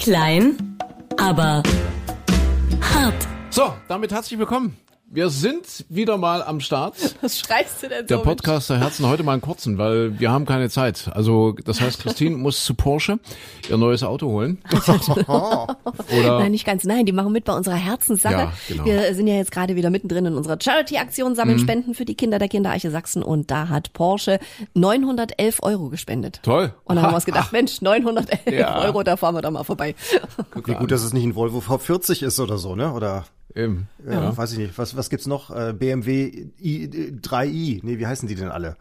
Klein, aber hart. So, damit herzlich willkommen. Wir sind wieder mal am Start. Was schreist du denn Der so? Podcast der Herzen heute mal einen kurzen, weil wir haben keine Zeit. Also das heißt, Christine muss zu Porsche ihr neues Auto holen. Oder Nein, nicht ganz. Nein, die machen mit bei unserer Herzenssache. Ja, genau. Wir sind ja jetzt gerade wieder mittendrin in unserer Charity-Aktion, sammeln Spenden für die Kinder der Kinderarche Sachsen und da hat Porsche 911 Euro gespendet. Toll. Und dann haben wir uns gedacht, Mensch, 911 Ja. Euro, da fahren wir doch mal vorbei. Wie gut, dass es nicht ein Volvo V40 ist oder so, ne? Oder eben. ja, weiß ich nicht. Was was gibt's noch? Äh, BMW i, äh, 3i. Nee, wie heißen die denn alle?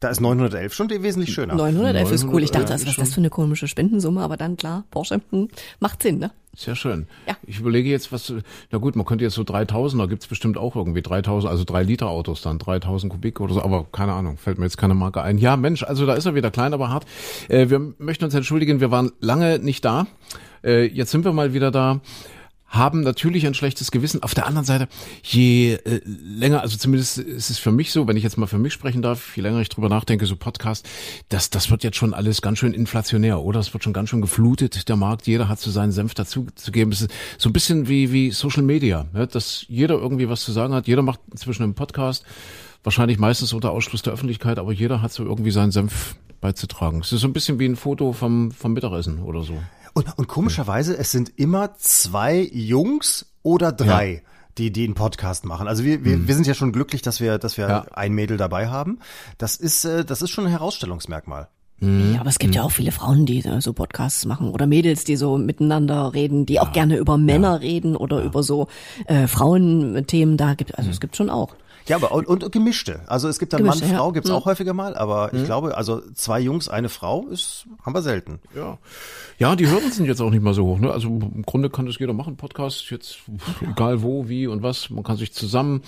Da ist 911 schon wesentlich schöner. 911 ist cool. Ich dachte, 911 was ist das für eine komische Spendensumme? Aber dann klar, Porsche, hm, macht Sinn, ne? Sehr schön. Ja. Ich überlege jetzt, was, na gut, man könnte jetzt so 3000, da gibt's bestimmt auch irgendwie 3000, also 3 Liter Autos dann, 3000 Kubik oder so, aber keine Ahnung, fällt mir jetzt keine Marke ein. Ja, Mensch, also da ist er wieder klein, aber hart. Äh, wir möchten uns entschuldigen, wir waren lange nicht da. Äh, jetzt sind wir mal wieder da haben natürlich ein schlechtes Gewissen. Auf der anderen Seite, je äh, länger, also zumindest ist es für mich so, wenn ich jetzt mal für mich sprechen darf, je länger ich drüber nachdenke, so Podcast, das, das wird jetzt schon alles ganz schön inflationär, oder? Es wird schon ganz schön geflutet, der Markt. Jeder hat so seinen Senf dazu zu geben. Es ist so ein bisschen wie, wie Social Media, ne? dass jeder irgendwie was zu sagen hat. Jeder macht inzwischen einen Podcast, wahrscheinlich meistens unter Ausschluss der Öffentlichkeit, aber jeder hat so irgendwie seinen Senf beizutragen. Es ist so ein bisschen wie ein Foto vom, vom Mittagessen oder so. Und, und komischerweise, es sind immer zwei Jungs oder drei. Die, die einen Podcast machen. Also wir, wir, wir sind ja schon glücklich, dass wir, dass wir Ja. ein Mädel dabei haben. Das ist, äh, das ist schon ein Herausstellungsmerkmal. Ja, aber es gibt ja auch viele Frauen, die äh, so Podcasts machen oder Mädels, die so miteinander reden, die auch gerne über Männer reden oder über so äh, Frauenthemen. Da gibt also es gibt schon auch. Ja, aber und, und gemischte. Also es gibt dann Gemischte, Mann, ja. Frau, gibt's Mhm. auch häufiger mal, aber ich glaube, also zwei Jungs, eine Frau ist, haben wir selten. Ja. Ja, die Hürden sind jetzt auch nicht mal so hoch. Ne? Also im Grunde kann das jeder machen. Podcast jetzt egal wo, wie und was. Man kann sich zusammen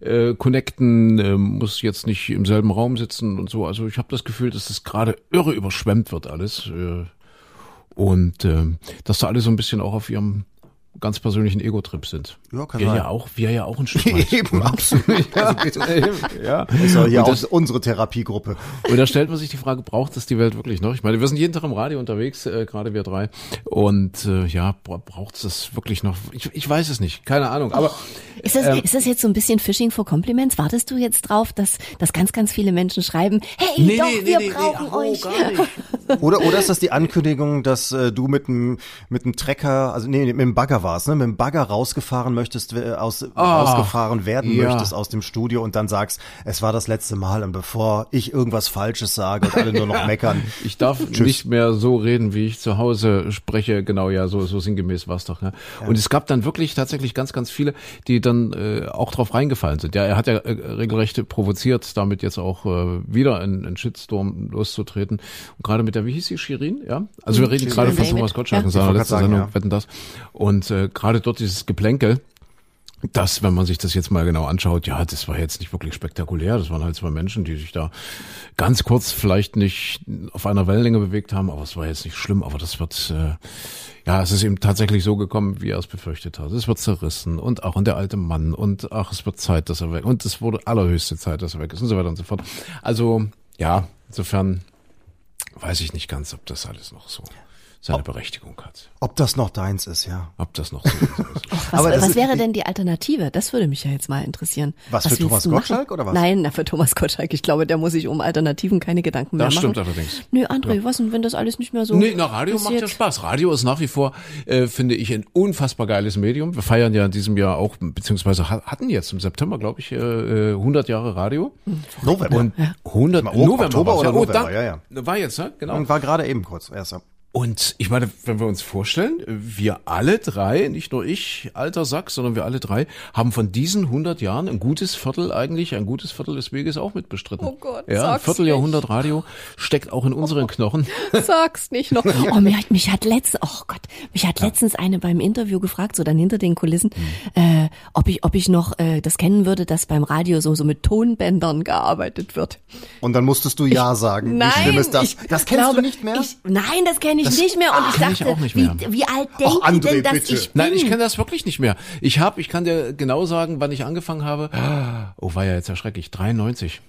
äh, connecten, äh, muss jetzt nicht im selben Raum sitzen und so. Also ich habe das Gefühl, dass das gerade irre überschwemmt wird alles. Äh, und äh, dass da alle so ein bisschen auch auf ihrem ganz persönlichen Ego-Trip sind. Ja, kann wir sein. ja auch, wir ja auch ein Stück weit. Eben, absolut. ja, ja. Ist ja hier Und auch unsere Therapiegruppe. und da stellt man sich die Frage, braucht es die Welt wirklich noch? Ich meine, wir sind jeden Tag im Radio unterwegs, äh, gerade wir drei. Und äh, ja, bra- braucht es das wirklich noch? Ich, ich weiß es nicht, keine Ahnung. Aber Ist das, ist das jetzt so ein bisschen Phishing for Compliments? Wartest du jetzt drauf, dass, dass ganz, ganz viele Menschen schreiben, hey, doch, wir brauchen euch. Oder, oder ist das die Ankündigung, dass äh, du mit dem mit dem Trecker, also nee, mit dem Bagger warst, ne? Mit dem Bagger rausgefahren möchtest, äh, aus, rausgefahren werden ja. möchtest aus dem Studio und dann sagst, es war das letzte Mal und bevor ich irgendwas Falsches sage und alle nur noch meckern. ich darf nicht mehr so reden, wie ich zu Hause spreche. Genau, ja, so, so sinngemäß war's doch. Ne? Und es gab dann wirklich tatsächlich ganz, ganz viele, die dann äh, auch drauf reingefallen sind. Ja, er hat ja äh, regelrecht provoziert, damit jetzt auch äh, wieder in, in Shitstorm loszutreten. Und gerade mit der, wie hieß sie, Shirin? Ja, also wir reden Shirin gerade von David. Thomas Gottschalk Ja. in seiner letzten Sendung, ja. wetten das. Und äh, gerade dort dieses Geplänkel, das, wenn man sich das jetzt mal genau anschaut, ja, das war jetzt nicht wirklich spektakulär. Das waren halt zwei Menschen, die sich da ganz kurz vielleicht nicht auf einer Wellenlänge bewegt haben, aber es war jetzt nicht schlimm. Aber das wird, äh, ja, es ist eben tatsächlich so gekommen, wie er es befürchtet hat. Es wird zerrissen und auch und der alte Mann und ach, es wird Zeit, dass er weg und es wurde allerhöchste Zeit, dass er weg ist und so weiter und so fort. Also ja, insofern weiß ich nicht ganz, ob das alles noch so seine Berechtigung hat. Ob das noch deins ist, ja. Ob das noch so ist. Was, Aber das was ist- wäre denn die Alternative? Das würde mich ja jetzt mal interessieren. Was, für willst Thomas? Gottschalk oder was? Nein, na, für Thomas Gottschalk. Ich glaube, der muss sich um Alternativen keine Gedanken mehr Das machen. stimmt allerdings. Nö, André, was denn, wenn das alles nicht mehr so Nee, na, Radio macht ja passiert? Spaß. Radio ist nach wie vor, äh, finde ich, ein unfassbar geiles Medium. Wir feiern ja in diesem Jahr auch, beziehungsweise ha- hatten jetzt im September, glaube ich, äh, äh, 100 Jahre Radio. November. Und 100, Mal, Ok- Oktober oder ja. Oh, November, da- ja, ja. War jetzt, ne? Genau. Und war gerade eben kurz, erst. Und ich meine, wenn wir uns vorstellen, wir alle drei, nicht nur ich, alter Sack, sondern wir alle drei, haben von diesen 100 Jahren ein gutes Viertel eigentlich, ein gutes Viertel des Weges auch mitbestritten. Oh Gott, Ja, ein sag's Vierteljahrhundert Radio steckt auch in unseren Knochen. Sag's nicht noch. Oh, mich hat, mich hat letztens, oh Gott, mich hat letztens eine beim Interview gefragt, so dann hinter den Kulissen, äh, ob ich, ob ich noch äh, das kennen würde, dass beim Radio so, so mit Tonbändern gearbeitet wird. Und dann musstest du Ja sagen. Nein, Wie schlimm ist das? ich das kennst glaube, du nicht mehr? Ich, nein, das kenne ich Das- nicht mehr. Und Ach, ich kenn ich dachte, auch nicht mehr. Wie, wie alt denkt ihr André, denn, dass bitte. ich bin? Nein, ich kenne das wirklich nicht mehr. Ich habe, ich kann dir genau sagen, wann ich angefangen habe. Oh, war ja jetzt ja schrecklich. 93.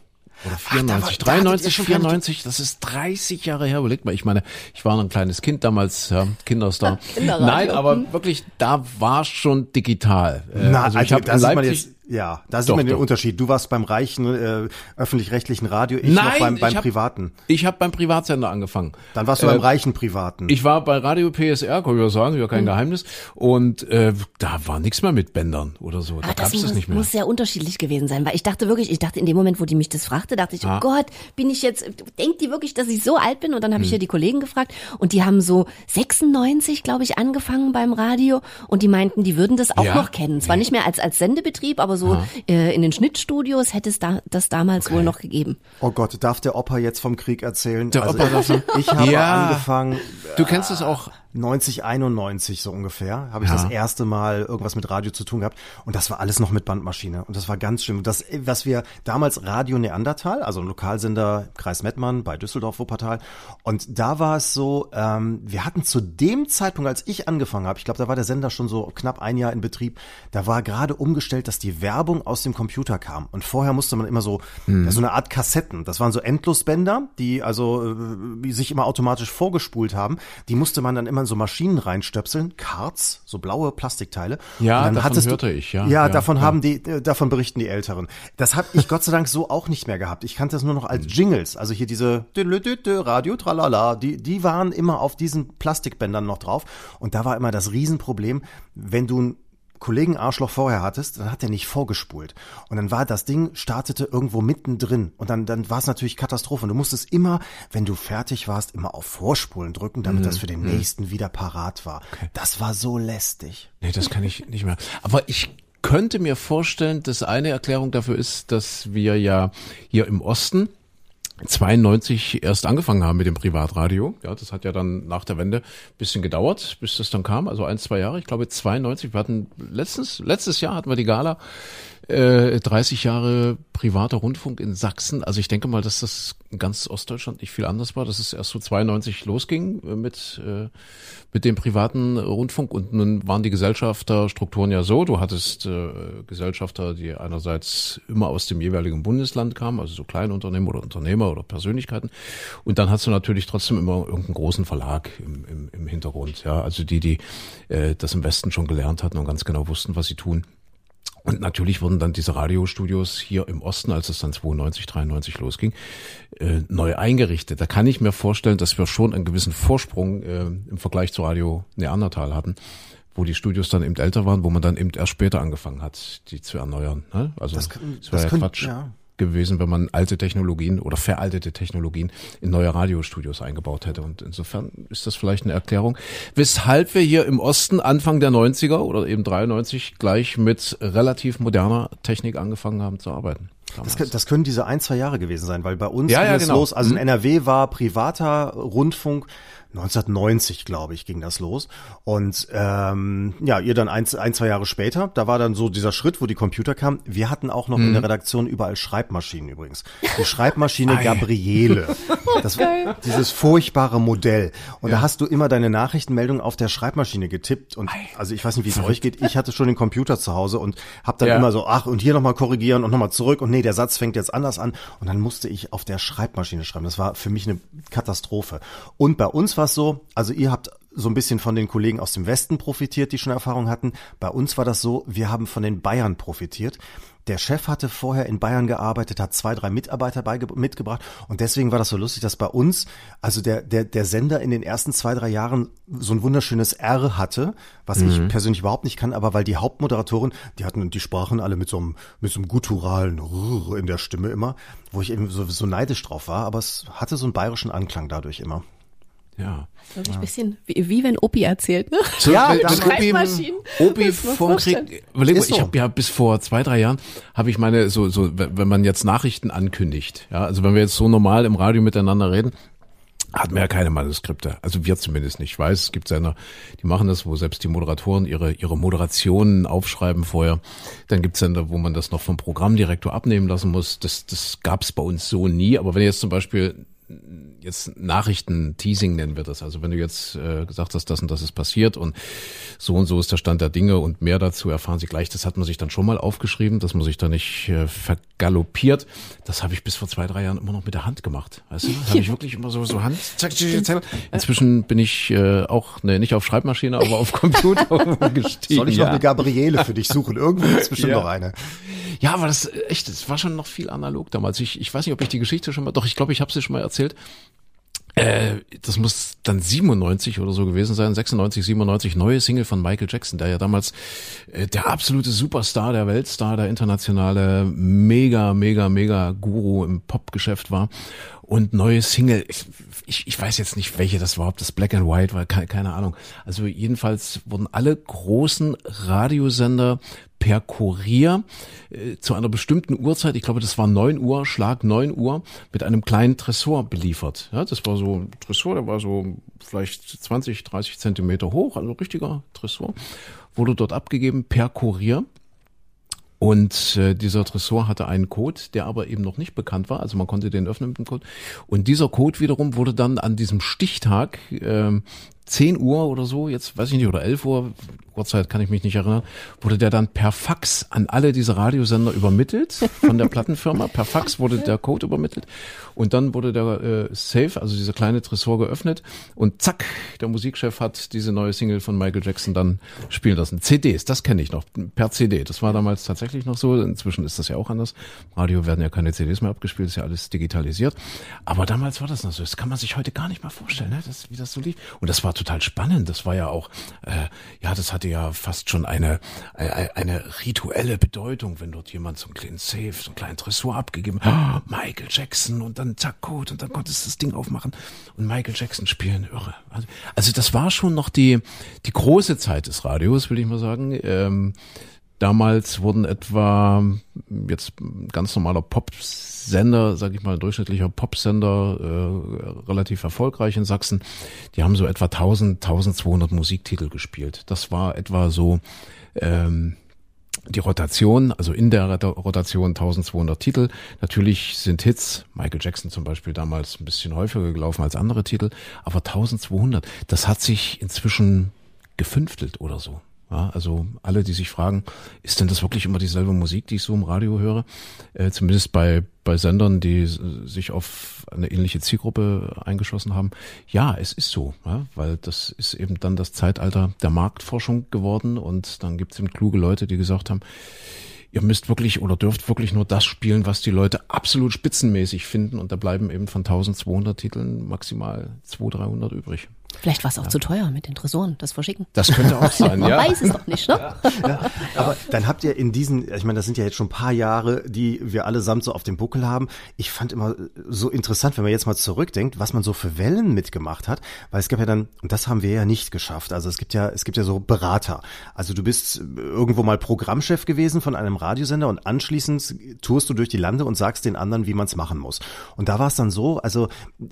Oder 94, Ach, da war- da hattet ihr 93, schon keine- 94, das ist 30 Jahre her. Überlegt mal, ich meine, ich war noch ein kleines Kind damals, ja, Kinderstar. Nein, aber wirklich, da war schon digital. Äh, Na, also also, ich habe in Leipzig, jetzt, ja, da sieht Doch, man den doch. Unterschied. Du warst beim reichen äh, öffentlich-rechtlichen Radio, ich Nein, noch beim, beim ich hab- privaten. ich habe beim Privatsender angefangen. Dann warst du Äh, beim reichen privaten. Ich war bei Radio PSR, kann ich ja sagen, ja Hm. kein Geheimnis. Und äh, da war nichts mehr mit Bändern oder so. Da Aber gab das es muss, das nicht mehr. muss sehr unterschiedlich gewesen sein, weil ich dachte wirklich, ich dachte in dem Moment, wo die mich das fragte, dachte ich, Ah. oh Gott, bin ich jetzt, denkt die wirklich, dass ich so alt bin? Und dann habe Hm. ich hier die Kollegen gefragt und die haben so 96, glaube ich, angefangen beim Radio und die meinten, die würden das auch Ja? noch kennen. Zwar nicht mehr als, als Sendebetrieb, aber so äh, in den Schnittstudios hätte es da, das damals wohl noch gegeben. oh Gott, darf der Opa jetzt vom Krieg erzählen? Der also, Opa darf- ich habe Ja. angefangen, Du kennst es auch. 90, 91 so ungefähr, habe ich Ja. das erste Mal irgendwas mit Radio zu tun gehabt. Und das war alles noch mit Bandmaschine. Und das war ganz schlimm. Das, was wir damals Radio Neandertal, also ein Lokalsender Kreis Mettmann bei Düsseldorf Wuppertal. Und da war es so, ähm, wir hatten zu dem Zeitpunkt, als ich angefangen habe, ich glaube, da war der Sender schon so knapp ein Jahr in Betrieb, da war gerade umgestellt, dass die Werbung aus dem Computer kam. Und vorher musste man immer so ja, so eine Art Kassetten, das waren so Endlosbänder, die also äh, sich immer automatisch vorgespult haben, die musste man dann immer in so Maschinen reinstöpseln, Cards, so blaue Plastikteile. Ja, davon hattest hörte du, ich, ja, Ja, ja, davon ja. haben die, äh, davon berichten die Älteren. Das habe ich Gott sei Dank so auch nicht mehr gehabt. Ich kannte das nur noch als Jingles. Also hier diese Radio Tralala, die, die waren immer auf diesen Plastikbändern noch drauf. Und da war immer das Riesenproblem, wenn du einen Kollegen Arschloch vorher hattest, dann hat er nicht vorgespult. Und dann war das Ding, startete irgendwo mittendrin. Und dann, dann war es natürlich Katastrophe. Und du musstest immer, wenn du fertig warst, immer auf Vorspulen drücken, damit Mhm. das für den nächsten wieder parat war. Das war so lästig. Nee, das kann ich nicht mehr. Aber ich könnte mir vorstellen, dass eine Erklärung dafür ist, dass wir ja hier im Osten 92 erst angefangen haben mit dem Privatradio. Ja, das hat ja dann nach der Wende bisschen gedauert, bis das dann kam, also ein, zwei Jahre. Ich glaube 92. Wir hatten letztens, letztes Jahr hatten wir die Gala, äh, 30 Jahre privater Rundfunk in Sachsen. Also ich denke mal, dass das ganz Ostdeutschland nicht viel anders war, dass es erst so 92 losging äh, mit, äh, mit dem privaten Rundfunk und nun waren die Gesellschafterstrukturen ja so, du hattest äh, Gesellschafter, die einerseits immer aus dem jeweiligen Bundesland kamen, also so Kleinunternehmen oder Unternehmer oder Persönlichkeiten und dann hast du natürlich trotzdem immer irgendeinen großen Verlag im, im, im Hintergrund, ja, also die, die äh, das im Westen schon gelernt hatten und ganz genau wussten, was sie tun. Und natürlich wurden dann diese Radiostudios hier im Osten, als es dann 92, 93 losging, äh, neu eingerichtet. Da kann ich mir vorstellen, dass wir schon einen gewissen Vorsprung äh, im Vergleich zu Radio Neandertal hatten, wo die Studios dann eben älter waren, wo man dann eben erst später angefangen hat, die zu erneuern. Ne? Also Das das, das ja könnt- Quatsch ja. Gewesen, wenn man alte Technologien oder veraltete Technologien in neue Radiostudios eingebaut hätte. Und insofern ist das vielleicht eine Erklärung, weshalb wir hier im Osten Anfang der 90er oder eben 93 gleich mit relativ moderner Technik angefangen haben zu arbeiten. Das, das können diese ein, zwei Jahre gewesen sein, weil bei uns Ja, ging ja, es genau. los. Also in NRW war privater Rundfunk 1990, glaube ich, ging das los. Und ähm, ja, ihr dann ein, ein, zwei Jahre später, da war dann so dieser Schritt, wo die Computer kamen. Wir hatten auch noch in der Redaktion überall Schreibmaschinen übrigens. Die Schreibmaschine Gabriele. Das war dieses furchtbare Modell. Und da hast du immer deine Nachrichtenmeldung auf der Schreibmaschine getippt. Und also ich weiß nicht, wie es euch geht. Ich hatte schon den Computer zu Hause und habe dann Ja. immer so, ach, und hier nochmal korrigieren und nochmal zurück. Und nee, der Satz fängt jetzt anders an. Und dann musste ich auf der Schreibmaschine schreiben. Das war für mich eine Katastrophe. Und bei uns war es so, also ihr habt so ein bisschen von den Kollegen aus dem Westen profitiert, die schon Erfahrung hatten. Bei uns war das so, wir haben von den Bayern profitiert. Der Chef hatte vorher in Bayern gearbeitet, hat zwei, drei Mitarbeiter mitgebracht und deswegen war das so lustig, dass bei uns, also der, der, der Sender in den ersten zwei, drei Jahren so ein wunderschönes R hatte, was ich persönlich überhaupt nicht kann, aber weil die Hauptmoderatoren, die hatten, die sprachen alle mit so einem, mit so einem gutturalen Rrr in der Stimme immer, wo ich eben so, so neidisch drauf war, aber es hatte so einen bayerischen Anklang dadurch immer. Ja. Wirklich ein bisschen wie, wie wenn Opi erzählt, ne? So, Ja, wenn- damals- wenn Opi- Schreibmaschinen. Opi Das vom man Krieg, überleg mal, Ist so. ich habe ja bis vor zwei, drei Jahren, habe ich meine, so, so, wenn man jetzt Nachrichten ankündigt, ja, also wenn wir jetzt so normal im Radio miteinander reden, hat man ja keine Manuskripte. Also wir zumindest nicht. Ich weiß, es gibt Sender, die machen das, wo selbst die Moderatoren ihre, ihre Moderationen aufschreiben vorher. Dann gibt es Sender, wo man das noch vom Programmdirektor abnehmen lassen muss. Das, das gab es bei uns so nie. Aber wenn jetzt zum Beispiel jetzt Nachrichten-Teasing nennen wir das. Also wenn du jetzt äh, gesagt hast, das und das ist passiert und so und so ist der Stand der Dinge und mehr dazu erfahren Sie gleich. Das hat man sich dann schon mal aufgeschrieben, dass man sich da nicht äh, vergaloppiert. Das habe ich bis vor zwei, drei Jahren immer noch mit der Hand gemacht. Weißt du, habe ich wirklich immer so so Hand. Zack, zack, zack. Inzwischen bin ich äh, auch ne, nicht auf Schreibmaschine, aber auf Computer gestiegen. Soll ich noch ja. eine Gabriele für dich suchen? Irgendwo ist bestimmt Ja. noch eine. Ja, aber das äh, echt, es war schon noch viel analog damals. Ich, ich weiß nicht, ob ich die Geschichte schon mal, doch ich glaube, ich habe sie schon mal erzählt. Äh, das muss dann 97 oder so gewesen sein, 96, 97, neue Single von Michael Jackson, der ja damals äh, der absolute Superstar, der Weltstar, der internationale mega, mega, mega Guru im Popgeschäft war. Und neue Single, ich, ich, ich weiß jetzt nicht, welche das war, ob das Black and White war, keine, keine Ahnung. Also jedenfalls wurden alle großen Radiosender per Kurier äh, zu einer bestimmten Uhrzeit, ich glaube, das war neun Uhr, Schlag neun Uhr, mit einem kleinen Tresor beliefert. Ja, das war so ein Tresor, der war so vielleicht 20, 30 Zentimeter hoch, also richtiger Tresor, wurde dort abgegeben per Kurier. Und äh, dieser Tresor hatte einen Code, der aber eben noch nicht bekannt war. Also man konnte den öffnen mit dem Code. Und dieser Code wiederum wurde dann an diesem Stichtag ähm, 10 Uhr oder so, jetzt weiß ich nicht, oder 11 Uhr, Uhrzeit kann ich mich nicht erinnern, wurde der dann per Fax an alle diese Radiosender übermittelt von der Plattenfirma. Per Fax wurde der Code übermittelt und dann wurde der äh, Safe, also dieser kleine Tresor geöffnet und zack, der Musikchef hat diese neue Single von Michael Jackson dann spielen lassen. CDs, das kenne ich noch, per CD. Das war damals tatsächlich noch so. Inzwischen ist das ja auch anders. Radio werden ja keine CDs mehr abgespielt, ist ja alles digitalisiert. Aber damals war das noch so. Das kann man sich heute gar nicht mehr vorstellen, ne? das, wie das so lief. Und das war total spannend. Das war ja auch, äh, ja, das hatte ja fast schon eine, eine, eine rituelle Bedeutung, wenn dort jemand so einen kleinen Safe, so einen kleinen Tresor abgegeben hat. Oh, Michael Jackson und dann zack, Code und dann konntest du das Ding aufmachen und Michael Jackson spielen. Irre. Also, also das war schon noch die, die große Zeit des Radios, will ich mal sagen. Ähm, Damals wurden etwa jetzt ganz normaler Popsender, sage ich mal, ein durchschnittlicher Popsender, äh, relativ erfolgreich in Sachsen. Die haben so etwa 1000, 1200 Musiktitel gespielt. Das war etwa so ähm, die Rotation, also in der Rota- Rotation 1200 Titel. Natürlich sind Hits, Michael Jackson zum Beispiel damals ein bisschen häufiger gelaufen als andere Titel, aber 1200, das hat sich inzwischen gefünftelt oder so. Ja, also alle, die sich fragen, ist denn das wirklich immer dieselbe Musik, die ich so im Radio höre? Äh, zumindest bei, bei Sendern, die sich auf eine ähnliche Zielgruppe eingeschossen haben. Ja, es ist so, ja, weil das ist eben dann das Zeitalter der Marktforschung geworden und dann gibt es eben kluge Leute, die gesagt haben, ihr müsst wirklich oder dürft wirklich nur das spielen, was die Leute absolut spitzenmäßig finden und da bleiben eben von 1200 Titeln maximal 200, 300 übrig. Vielleicht war es auch zu teuer mit den Tresoren, das Verschicken. Das könnte auch sein, Man ja. weiß es doch nicht, ne? Aber dann habt ihr in diesen, ich meine, das sind ja jetzt schon ein paar Jahre, die wir allesamt so auf dem Buckel haben. Ich fand immer so interessant, wenn man jetzt mal zurückdenkt, was man so für Wellen mitgemacht hat, weil es gab ja dann, und das haben wir ja nicht geschafft. Also es gibt ja, es gibt ja so Berater. Also du bist irgendwo mal Programmchef gewesen von einem Radiosender und anschließend tourst du durch die Lande und sagst den anderen, wie man es machen muss. Und da war es dann so, also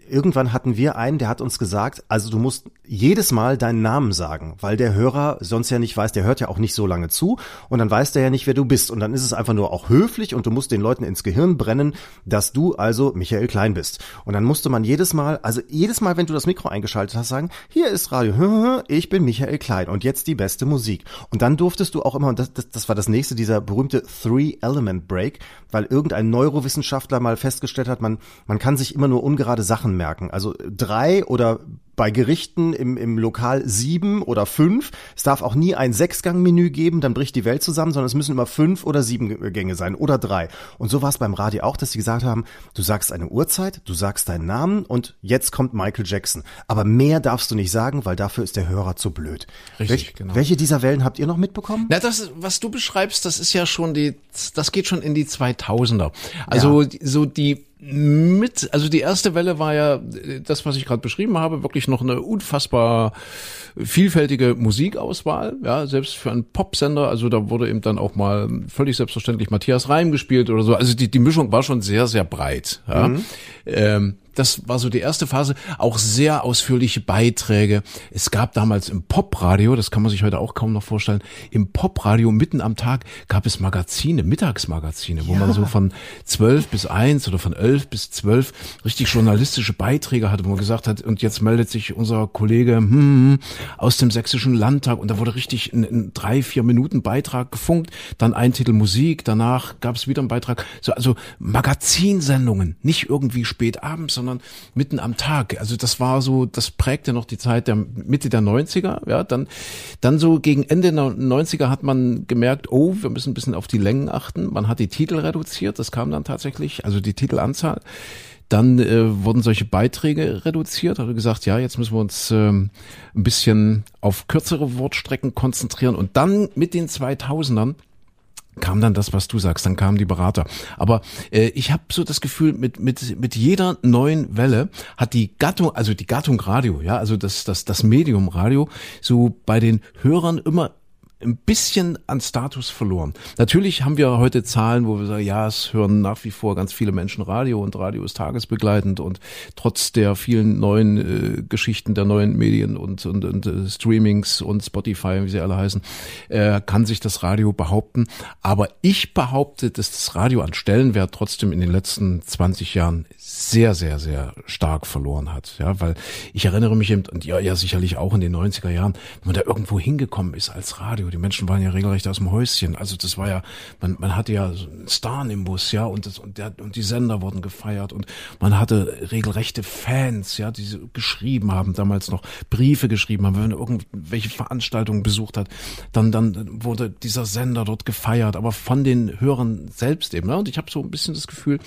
irgendwann hatten wir einen, der hat uns gesagt, also du musst jedes Mal deinen Namen sagen, weil der Hörer sonst ja nicht weiß, der hört ja auch nicht so lange zu und dann weiß der ja nicht, wer du bist. Und dann ist es einfach nur auch höflich und du musst den Leuten ins Gehirn brennen, dass du also Michael Klein bist. Und dann musste man jedes Mal, also jedes Mal, wenn du das Mikro eingeschaltet hast, sagen, hier ist Radio, ich bin Michael Klein und jetzt die beste Musik. Und dann durftest du auch immer, und das, das, das war das nächste, dieser berühmte Three-Element-Break, weil irgendein Neurowissenschaftler mal festgestellt hat, man, man kann sich immer nur ungerade Sachen merken. Also drei oder bei Gerichten im, im Lokal sieben oder fünf. Es darf auch nie ein Sechsgang-Menü geben, dann bricht die Welt zusammen, sondern es müssen immer fünf oder sieben Gänge sein oder drei. Und so war es beim Radio auch, dass sie gesagt haben, du sagst eine Uhrzeit, du sagst deinen Namen und jetzt kommt Michael Jackson. Aber mehr darfst du nicht sagen, weil dafür ist der Hörer zu blöd. Richtig, Welch, genau. Welche dieser Wellen habt ihr noch mitbekommen? Na, das, was du beschreibst, das ist ja schon die, das geht schon in die 2000er. Also die- so die mit, also die erste Welle war ja das, was ich gerade beschrieben habe, wirklich noch eine unfassbar vielfältige Musikauswahl, ja, selbst für einen Popsender, also da wurde eben dann auch mal völlig selbstverständlich Matthias Reim gespielt oder so, also die, die Mischung war schon sehr, sehr breit, ja. Ähm, das war so die erste Phase, auch sehr ausführliche Beiträge. Es gab damals im Popradio, das kann man sich heute auch kaum noch vorstellen, im Popradio mitten am Tag gab es Magazine, Mittagsmagazine, wo man so von zwölf bis eins oder von elf bis zwölf richtig journalistische Beiträge hatte, wo man gesagt hat, und jetzt meldet sich unser Kollege hm, aus dem sächsischen Landtag. Und da wurde richtig ein, ein drei, vier Minuten Beitrag gefunkt, dann ein Titel Musik, danach gab es wieder einen Beitrag, so also Magazinsendungen, nicht irgendwie spät abends, sondern mitten am Tag. Also das war so, das prägte noch die Zeit der Mitte der 90er, ja, dann dann so gegen Ende der 90er hat man gemerkt, oh, wir müssen ein bisschen auf die Längen achten. Man hat die Titel reduziert, das kam dann tatsächlich, also die Titelanzahl. Dann äh, wurden solche Beiträge reduziert, hat gesagt, ja, jetzt müssen wir uns ähm, ein bisschen auf kürzere Wortstrecken konzentrieren. Und dann mit den 2000ern kam dann das, was du sagst, dann kamen die Berater. Aber äh, ich habe so das Gefühl, mit mit mit jeder neuen Welle hat die Gattung, also die Gattung Radio, ja, also das das das Medium Radio, so bei den Hörern immer ein bisschen an Status verloren. Natürlich haben wir heute Zahlen, wo wir sagen, ja, es hören nach wie vor ganz viele Menschen Radio und Radio ist tagesbegleitend und trotz der vielen neuen äh, Geschichten der neuen Medien und, und, und äh, Streamings und Spotify, wie sie alle heißen, äh, kann sich das Radio behaupten. Aber ich behaupte, dass das Radio an Stellenwert trotzdem in den letzten 20 Jahren sehr, sehr, sehr stark verloren hat. Ja, weil ich erinnere mich eben, und ja, ja sicherlich auch in den 90er Jahren, wenn man da irgendwo hingekommen ist als Radio, die Menschen waren ja regelrecht aus dem Häuschen. Also das war ja, man, man hatte ja so einen Star im Bus, ja, und das, und der, und die Sender wurden gefeiert und man hatte regelrechte Fans, ja, die geschrieben haben, damals noch Briefe geschrieben haben, wenn man irgendwelche Veranstaltungen besucht hat, dann, dann wurde dieser Sender dort gefeiert, aber von den Hörern selbst eben. Ne? Und ich habe so ein bisschen das Gefühl,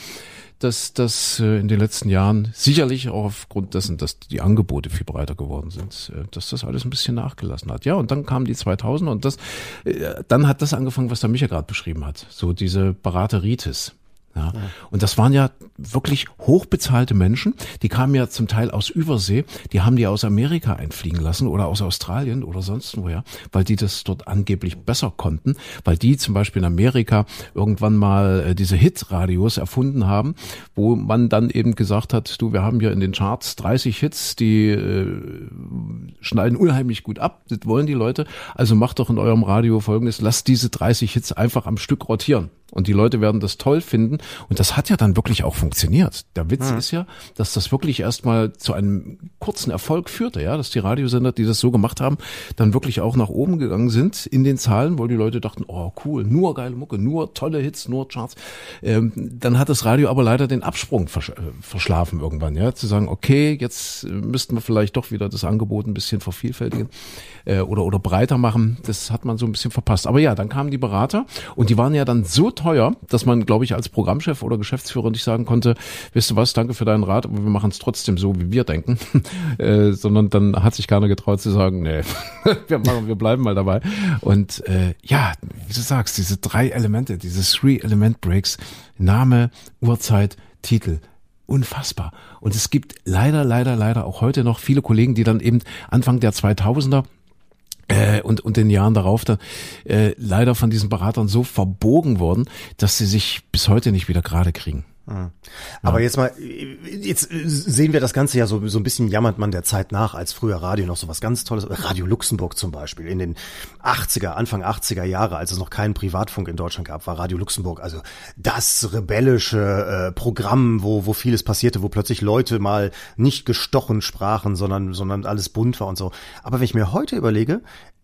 dass das äh, in den letzten Jahren sicherlich auch aufgrund dessen, dass die Angebote viel breiter geworden sind, äh, dass das alles ein bisschen nachgelassen hat. Ja, und dann kamen die 2000 und das, äh, dann hat das angefangen, was der Micha gerade beschrieben hat. So diese Berateritis. Ja. Und das waren ja wirklich hochbezahlte Menschen, die kamen ja zum Teil aus Übersee, die haben die aus Amerika einfliegen lassen oder aus Australien oder sonst woher, weil die das dort angeblich besser konnten, weil die zum Beispiel in Amerika irgendwann mal äh, diese Hit-Radios erfunden haben, wo man dann eben gesagt hat, du, wir haben hier in den Charts 30 Hits, die äh, schneiden unheimlich gut ab, das wollen die Leute, also macht doch in eurem Radio folgendes, lasst diese 30 Hits einfach am Stück rotieren. Und die Leute werden das toll finden. Und das hat ja dann wirklich auch funktioniert. Der Witz mhm. ist ja, dass das wirklich erstmal zu einem kurzen Erfolg führte, ja, dass die Radiosender, die das so gemacht haben, dann wirklich auch nach oben gegangen sind in den Zahlen, weil die Leute dachten, oh cool, nur geile Mucke, nur tolle Hits, nur Charts. Ähm, dann hat das Radio aber leider den Absprung versch äh, verschlafen irgendwann, ja, zu sagen, okay, jetzt müssten wir vielleicht doch wieder das Angebot ein bisschen vervielfältigen äh, oder oder breiter machen. Das hat man so ein bisschen verpasst. Aber ja, dann kamen die Berater und die waren ja dann so teuer, dass man, glaube ich, als Programmchef oder Geschäftsführer nicht sagen konnte, wisst du was, danke für deinen Rat, aber wir machen es trotzdem so, wie wir denken. äh, sondern dann hat sich keiner getraut zu sagen, nee, wir machen, wir bleiben mal dabei. Und äh, ja, wie du sagst, diese drei Elemente, diese Three-Element-Breaks, Name, Uhrzeit, Titel, unfassbar. Und es gibt leider, leider, leider auch heute noch viele Kollegen, die dann eben Anfang der 2000er äh, und, und den Jahren darauf dann äh, leider von diesen Beratern so verbogen worden, dass sie sich bis heute nicht wieder gerade kriegen. Aber ja. jetzt mal, jetzt sehen wir das Ganze ja so, so ein bisschen jammert man der Zeit nach, als früher Radio noch so was ganz Tolles, Radio Luxemburg zum Beispiel, in den 80er, Anfang 80er Jahre, als es noch keinen Privatfunk in Deutschland gab, war Radio Luxemburg also das rebellische äh, Programm, wo, wo vieles passierte, wo plötzlich Leute mal nicht gestochen sprachen, sondern, sondern alles bunt war und so. Aber wenn ich mir heute überlege,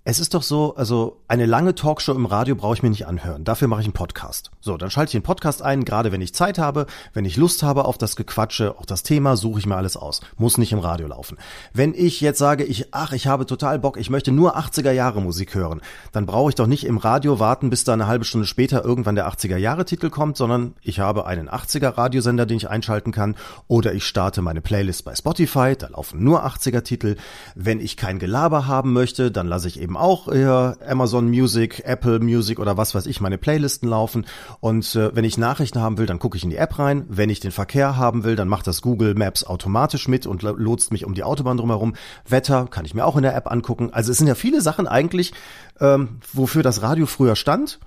es ist doch so, also eine lange Talkshow im Radio brauche ich mir nicht anhören. Dafür mache ich einen Podcast. So, dann schalte ich einen Podcast ein, gerade wenn ich Zeit habe, wenn ich Lust habe auf das Gequatsche, auch das Thema, suche ich mir alles aus. Muss nicht im Radio laufen. Wenn ich jetzt sage, ich, ach, ich habe total Bock, ich möchte nur 80er Jahre Musik hören, dann brauche ich doch nicht im Radio warten, bis da eine halbe Stunde später irgendwann der 80er Jahre Titel kommt, sondern ich habe einen 80er Radiosender, den ich einschalten kann, oder ich starte meine Playlist bei Spotify, da laufen nur 80er Titel. Wenn ich kein Gelaber haben möchte, dann lasse ich eben auch hier Amazon Music, Apple Music oder was weiß ich, meine Playlisten laufen. Und äh, wenn ich Nachrichten haben will, dann gucke ich in die App rein. Wenn ich den Verkehr haben will, dann macht das Google Maps automatisch mit und lotst mich um die Autobahn drumherum. Wetter kann ich mir auch in der App angucken. Also es sind ja viele Sachen eigentlich, ähm, wofür das Radio früher stand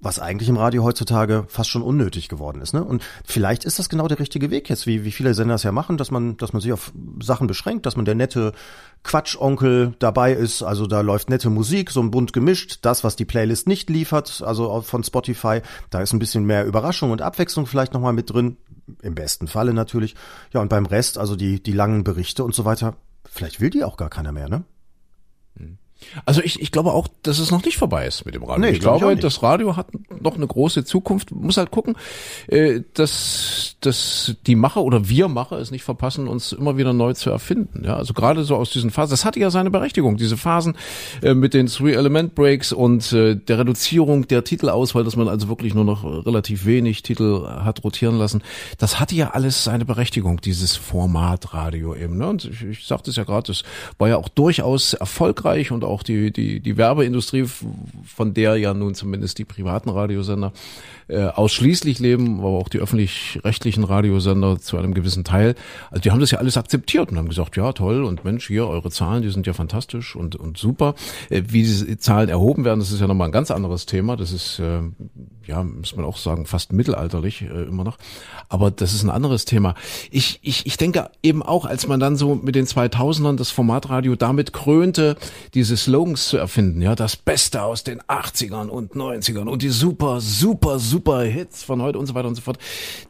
was eigentlich im Radio heutzutage fast schon unnötig geworden ist. Ne? Und vielleicht ist das genau der richtige Weg jetzt, wie, wie viele Sender es ja machen, dass man, dass man sich auf Sachen beschränkt, dass man der nette Quatschonkel dabei ist. Also da läuft nette Musik, so ein bunt gemischt. Das, was die Playlist nicht liefert, also von Spotify, da ist ein bisschen mehr Überraschung und Abwechslung vielleicht nochmal mit drin. Im besten Falle natürlich. Ja, und beim Rest, also die, die langen Berichte und so weiter, vielleicht will die auch gar keiner mehr, ne? Also ich, ich glaube auch, dass es noch nicht vorbei ist mit dem Radio. Nee, ich glaub ich glaube, nicht. das Radio hat noch eine große Zukunft. Muss halt gucken, äh, dass, dass die Macher oder wir Macher es nicht verpassen, uns immer wieder neu zu erfinden. Ja, also gerade so aus diesen Phasen. Das hatte ja seine Berechtigung. Diese Phasen äh, mit den Three-Element-Breaks und äh, der Reduzierung der Titelauswahl, dass man also wirklich nur noch relativ wenig Titel hat rotieren lassen. Das hatte ja alles seine Berechtigung, dieses Format Radio eben. Ne? Und ich, ich sagte es ja gerade, das war ja auch durchaus erfolgreich und auch die, die, die Werbeindustrie, von der ja nun zumindest die privaten Radiosender äh, ausschließlich leben, aber auch die öffentlich-rechtlichen Radiosender zu einem gewissen Teil. Also die haben das ja alles akzeptiert und haben gesagt, ja toll und Mensch, hier eure Zahlen, die sind ja fantastisch und, und super. Äh, wie diese Zahlen erhoben werden, das ist ja nochmal ein ganz anderes Thema. Das ist, äh, ja, muss man auch sagen, fast mittelalterlich äh, immer noch. Aber das ist ein anderes Thema. Ich, ich, ich denke eben auch, als man dann so mit den 2000ern das Formatradio damit krönte, diese Slogans zu erfinden, ja, das Beste aus den 80ern und 90ern und die super, super, super Hits von heute und so weiter und so fort.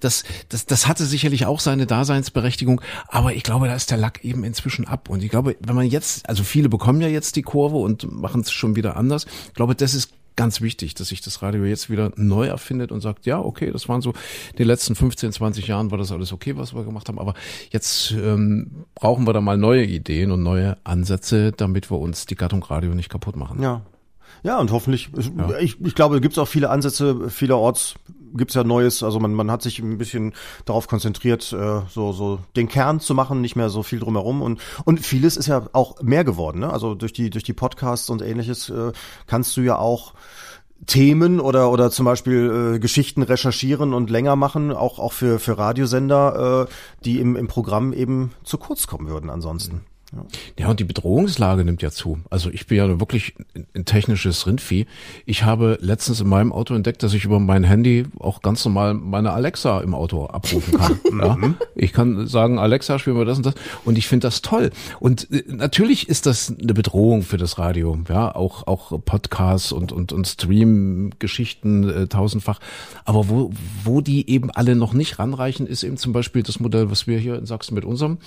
Das, das, das hatte sicherlich auch seine Daseinsberechtigung, aber ich glaube, da ist der Lack eben inzwischen ab. Und ich glaube, wenn man jetzt, also viele bekommen ja jetzt die Kurve und machen es schon wieder anders. Ich glaube, das ist ganz wichtig, dass sich das Radio jetzt wieder neu erfindet und sagt, ja, okay, das waren so die letzten 15, 20 Jahren war das alles okay, was wir gemacht haben, aber jetzt ähm, brauchen wir da mal neue Ideen und neue Ansätze, damit wir uns die Gattung Radio nicht kaputt machen. Ja. Ja, und hoffentlich, ich, ich glaube, gibt es auch viele Ansätze, vielerorts gibt's ja Neues, also man, man hat sich ein bisschen darauf konzentriert, äh, so, so den Kern zu machen, nicht mehr so viel drumherum und, und vieles ist ja auch mehr geworden, ne? also durch die, durch die Podcasts und ähnliches äh, kannst du ja auch Themen oder oder zum Beispiel äh, Geschichten recherchieren und länger machen, auch auch für für Radiosender, äh, die im im Programm eben zu kurz kommen würden ansonsten. Ja. Ja, und die Bedrohungslage nimmt ja zu. Also ich bin ja wirklich ein, technisches Rindvieh. Ich habe letztens in meinem Auto entdeckt, dass ich über mein Handy auch ganz normal meine Alexa im Auto abrufen kann. ja. Ich kann sagen, Alexa, spiel mir das und das. Und ich finde das toll. Und äh, natürlich ist das eine Bedrohung für das Radio. Ja, auch, auch Podcasts und, und, und Stream-Geschichten äh, tausendfach. Aber wo, wo die eben alle noch nicht ranreichen, ist eben zum Beispiel das Modell, was wir hier in Sachsen mit unserem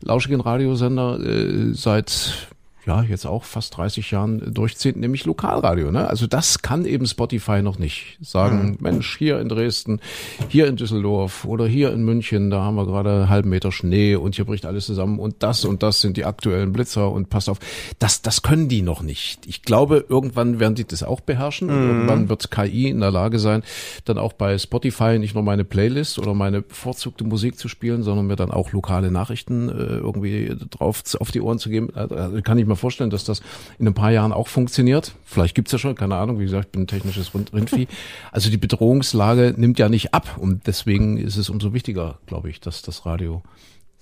lauschigen Radiosender äh, seit ja, jetzt auch fast 30 Jahren durchziehen, nämlich Lokalradio. Ne? Also das kann eben Spotify noch nicht. Sagen, Mensch, hier in Dresden, hier in Düsseldorf oder hier in München, da haben wir gerade einen halben Meter Schnee und hier bricht alles zusammen und das und das sind die aktuellen Blitzer und passt auf. Das, das können die noch nicht. Ich glaube, irgendwann werden die das auch beherrschen. Und Irgendwann wird KI in der Lage sein, dann auch bei Spotify nicht nur meine Playlist oder meine bevorzugte Musik zu spielen, sondern mir dann auch lokale Nachrichten äh, irgendwie drauf auf die Ohren zu geben. Also kann ich mir vorstellen, dass das in ein paar Jahren auch funktioniert. Vielleicht gibt's ja schon, keine Ahnung. Wie gesagt, ich bin ein technisches Rind- Rindvieh. Also die Bedrohungslage nimmt ja nicht ab und deswegen ist es umso wichtiger, glaube ich, dass das Radio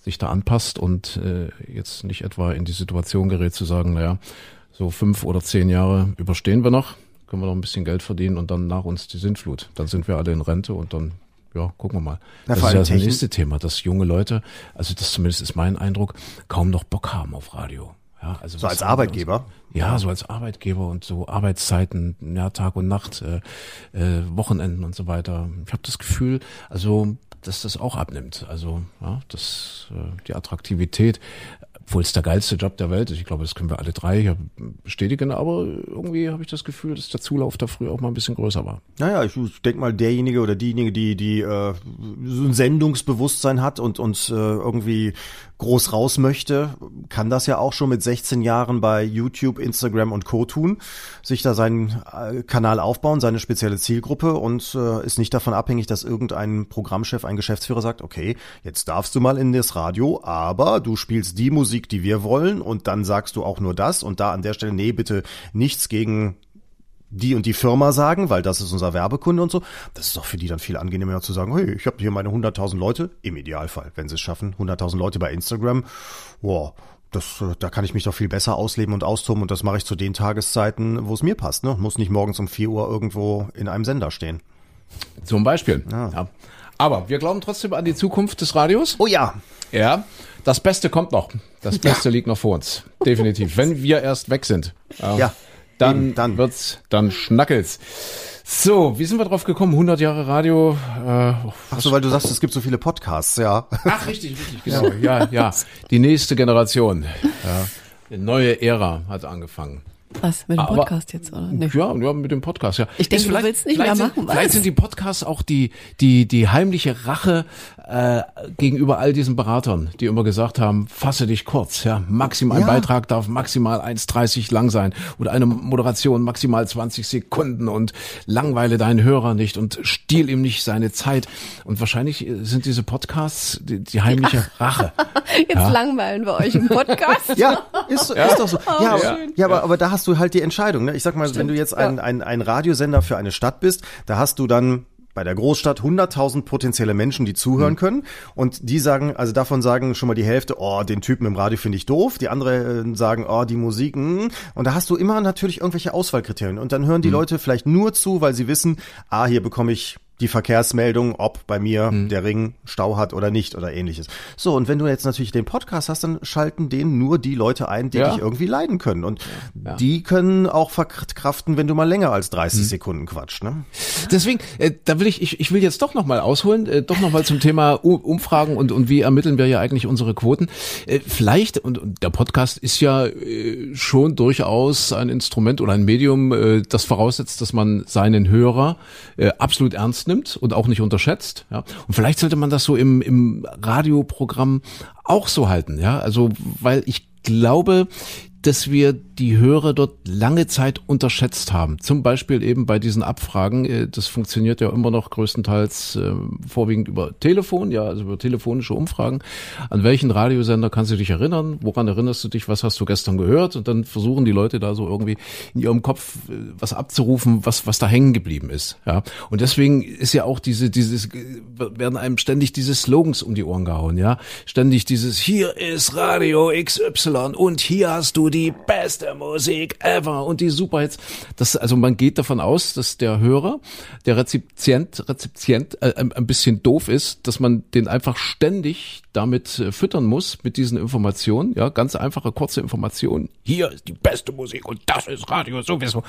sich da anpasst und äh, jetzt nicht etwa in die Situation gerät zu sagen, naja, so fünf oder zehn Jahre überstehen wir noch, können wir noch ein bisschen Geld verdienen und dann nach uns die Sintflut. Dann sind wir alle in Rente und dann, ja, gucken wir mal. Na, das ist ja das nächste Thema, dass junge Leute, also das zumindest ist mein Eindruck, kaum noch Bock haben auf Radio. Ja, also So als Arbeitgeber? uns- Ja, so als Arbeitgeber und so Arbeitszeiten, ja, Tag und Nacht, äh, äh, Wochenenden und so weiter. Ich habe das Gefühl, also dass das auch abnimmt. Also ja, das äh, die Attraktivität, obwohl es der geilste Job der Welt ist. Ich glaube, das können wir alle drei hier bestätigen. Aber irgendwie habe ich das Gefühl, dass der Zulauf da früher auch mal ein bisschen größer war. Naja, ich, ich denke mal, derjenige oder diejenige, die, die äh, so ein Sendungsbewusstsein hat und, und äh, irgendwie groß raus möchte, kann das ja auch schon mit 16 Jahren bei YouTube, Instagram und Co. tun, sich da seinen äh, Kanal aufbauen, seine spezielle Zielgruppe und äh, ist nicht davon abhängig, dass irgendein Programmchef, ein Geschäftsführer sagt, okay, jetzt darfst du mal in das Radio, aber du spielst die Musik, die wir wollen und dann sagst du auch nur das und da an der Stelle, nee, bitte nichts gegen die und die Firma sagen, weil das ist unser Werbekunde und so. Das ist doch für die dann viel angenehmer zu sagen, hey, ich habe hier meine 100.000 Leute, im Idealfall, wenn sie es schaffen, 100.000 Leute bei Instagram. Wow, das, äh, da kann ich mich doch viel besser ausleben und austoben und das mache ich zu den Tageszeiten, wo es mir passt. Ne? Muss nicht morgens um 4 Uhr irgendwo in einem Sender stehen. Zum Beispiel. Ja. Aber wir glauben trotzdem an die Zukunft des Radios. Oh ja. Ja, das Beste kommt noch. Das Beste liegt noch vor uns. Definitiv. Wenn wir erst weg sind. Ja. Dann, Eben, dann. wird's, dann schnackelt's. So, wie sind wir drauf gekommen? 100 Jahre Radio. Äh, Ach so, weil du sagst, es gibt so viele Podcasts, ja. Ach, richtig, richtig, genau. Ja, ja. Die nächste Generation. Ja. Eine neue Ära hat angefangen. Was, mit dem Aber- Podcast jetzt, oder? Nee. Ja, ja, mit dem Podcast, ja. Ich denke, du willst nicht mehr vielleicht machen, Sind, was? vielleicht sind die Podcasts auch die, die, die heimliche Rache äh, gegenüber all diesen Beratern, die immer gesagt haben, fasse dich kurz, ja. Maximal, ein Ja. Beitrag darf maximal 1,30 lang sein und eine Moderation maximal 20 Sekunden und langweile deinen Hörer nicht und stiehl ihm nicht seine Zeit. Und wahrscheinlich sind diese Podcasts die, die heimliche Rache. Jetzt langweilen wir euch im Podcast. Ja, ist, so- ist doch so. Oh, Ja, aber, ja, aber da hast du halt die Entscheidung. Ne? Ich sag mal, wenn du jetzt ein, ein, ein Radiosender für eine Stadt bist, da hast du dann bei der Großstadt 100.000 potenzielle Menschen, die Mhm. zuhören können und die sagen, also davon sagen schon mal die Hälfte, oh, den Typen im Radio finde ich doof, die andere äh, sagen, oh, die Musik, mm. und da hast du immer natürlich irgendwelche Auswahlkriterien und dann hören die Mhm. Leute vielleicht nur zu, weil sie wissen, ah, hier bekomme ich die Verkehrsmeldung, ob bei mir Mhm. der Ring Stau hat oder nicht oder ähnliches. So, und wenn du jetzt natürlich den Podcast hast, dann schalten den nur die Leute ein, die Ja. dich irgendwie leiden können. Und die können auch verkraften, wenn du mal länger als 30 Mhm. Sekunden quatscht. Ne? Deswegen, äh, da will ich, ich, ich will jetzt doch nochmal ausholen, äh, doch nochmal zum Thema Umfragen und, und wie ermitteln wir ja eigentlich unsere Quoten. Äh, vielleicht, und, und der Podcast ist ja äh, schon durchaus ein Instrument oder ein Medium, äh, das voraussetzt, dass man seinen Hörer äh, absolut ernst nimmt und auch nicht unterschätzt. Ja? Und vielleicht sollte man das so im, im Radioprogramm auch so halten, ja. Also, weil ich glaube, dass wir die Hörer dort lange Zeit unterschätzt haben. Zum Beispiel eben bei diesen Abfragen. äh, Das funktioniert ja immer noch größtenteils äh, vorwiegend über Telefon, ja, also über telefonische Umfragen. An welchen Radiosender kannst du dich erinnern? Woran erinnerst du dich? Was hast du gestern gehört? Und dann versuchen die Leute da so irgendwie in ihrem Kopf äh, was abzurufen, was, was da hängen geblieben ist. Ja. Und deswegen ist ja auch diese, dieses, äh, werden einem ständig diese Slogans um die Ohren gehauen, ja. Ständig dieses, hier ist Radio XY und hier hast du die beste Musik ever und die Superhits. Das, also man geht davon aus, dass der Hörer, der Rezipient, Rezipient äh, ein ein bisschen doof ist, dass man den einfach ständig damit äh, füttern muss mit diesen Informationen, ja, ganz einfache kurze Informationen. Hier ist die beste Musik und das ist Radio sowieso.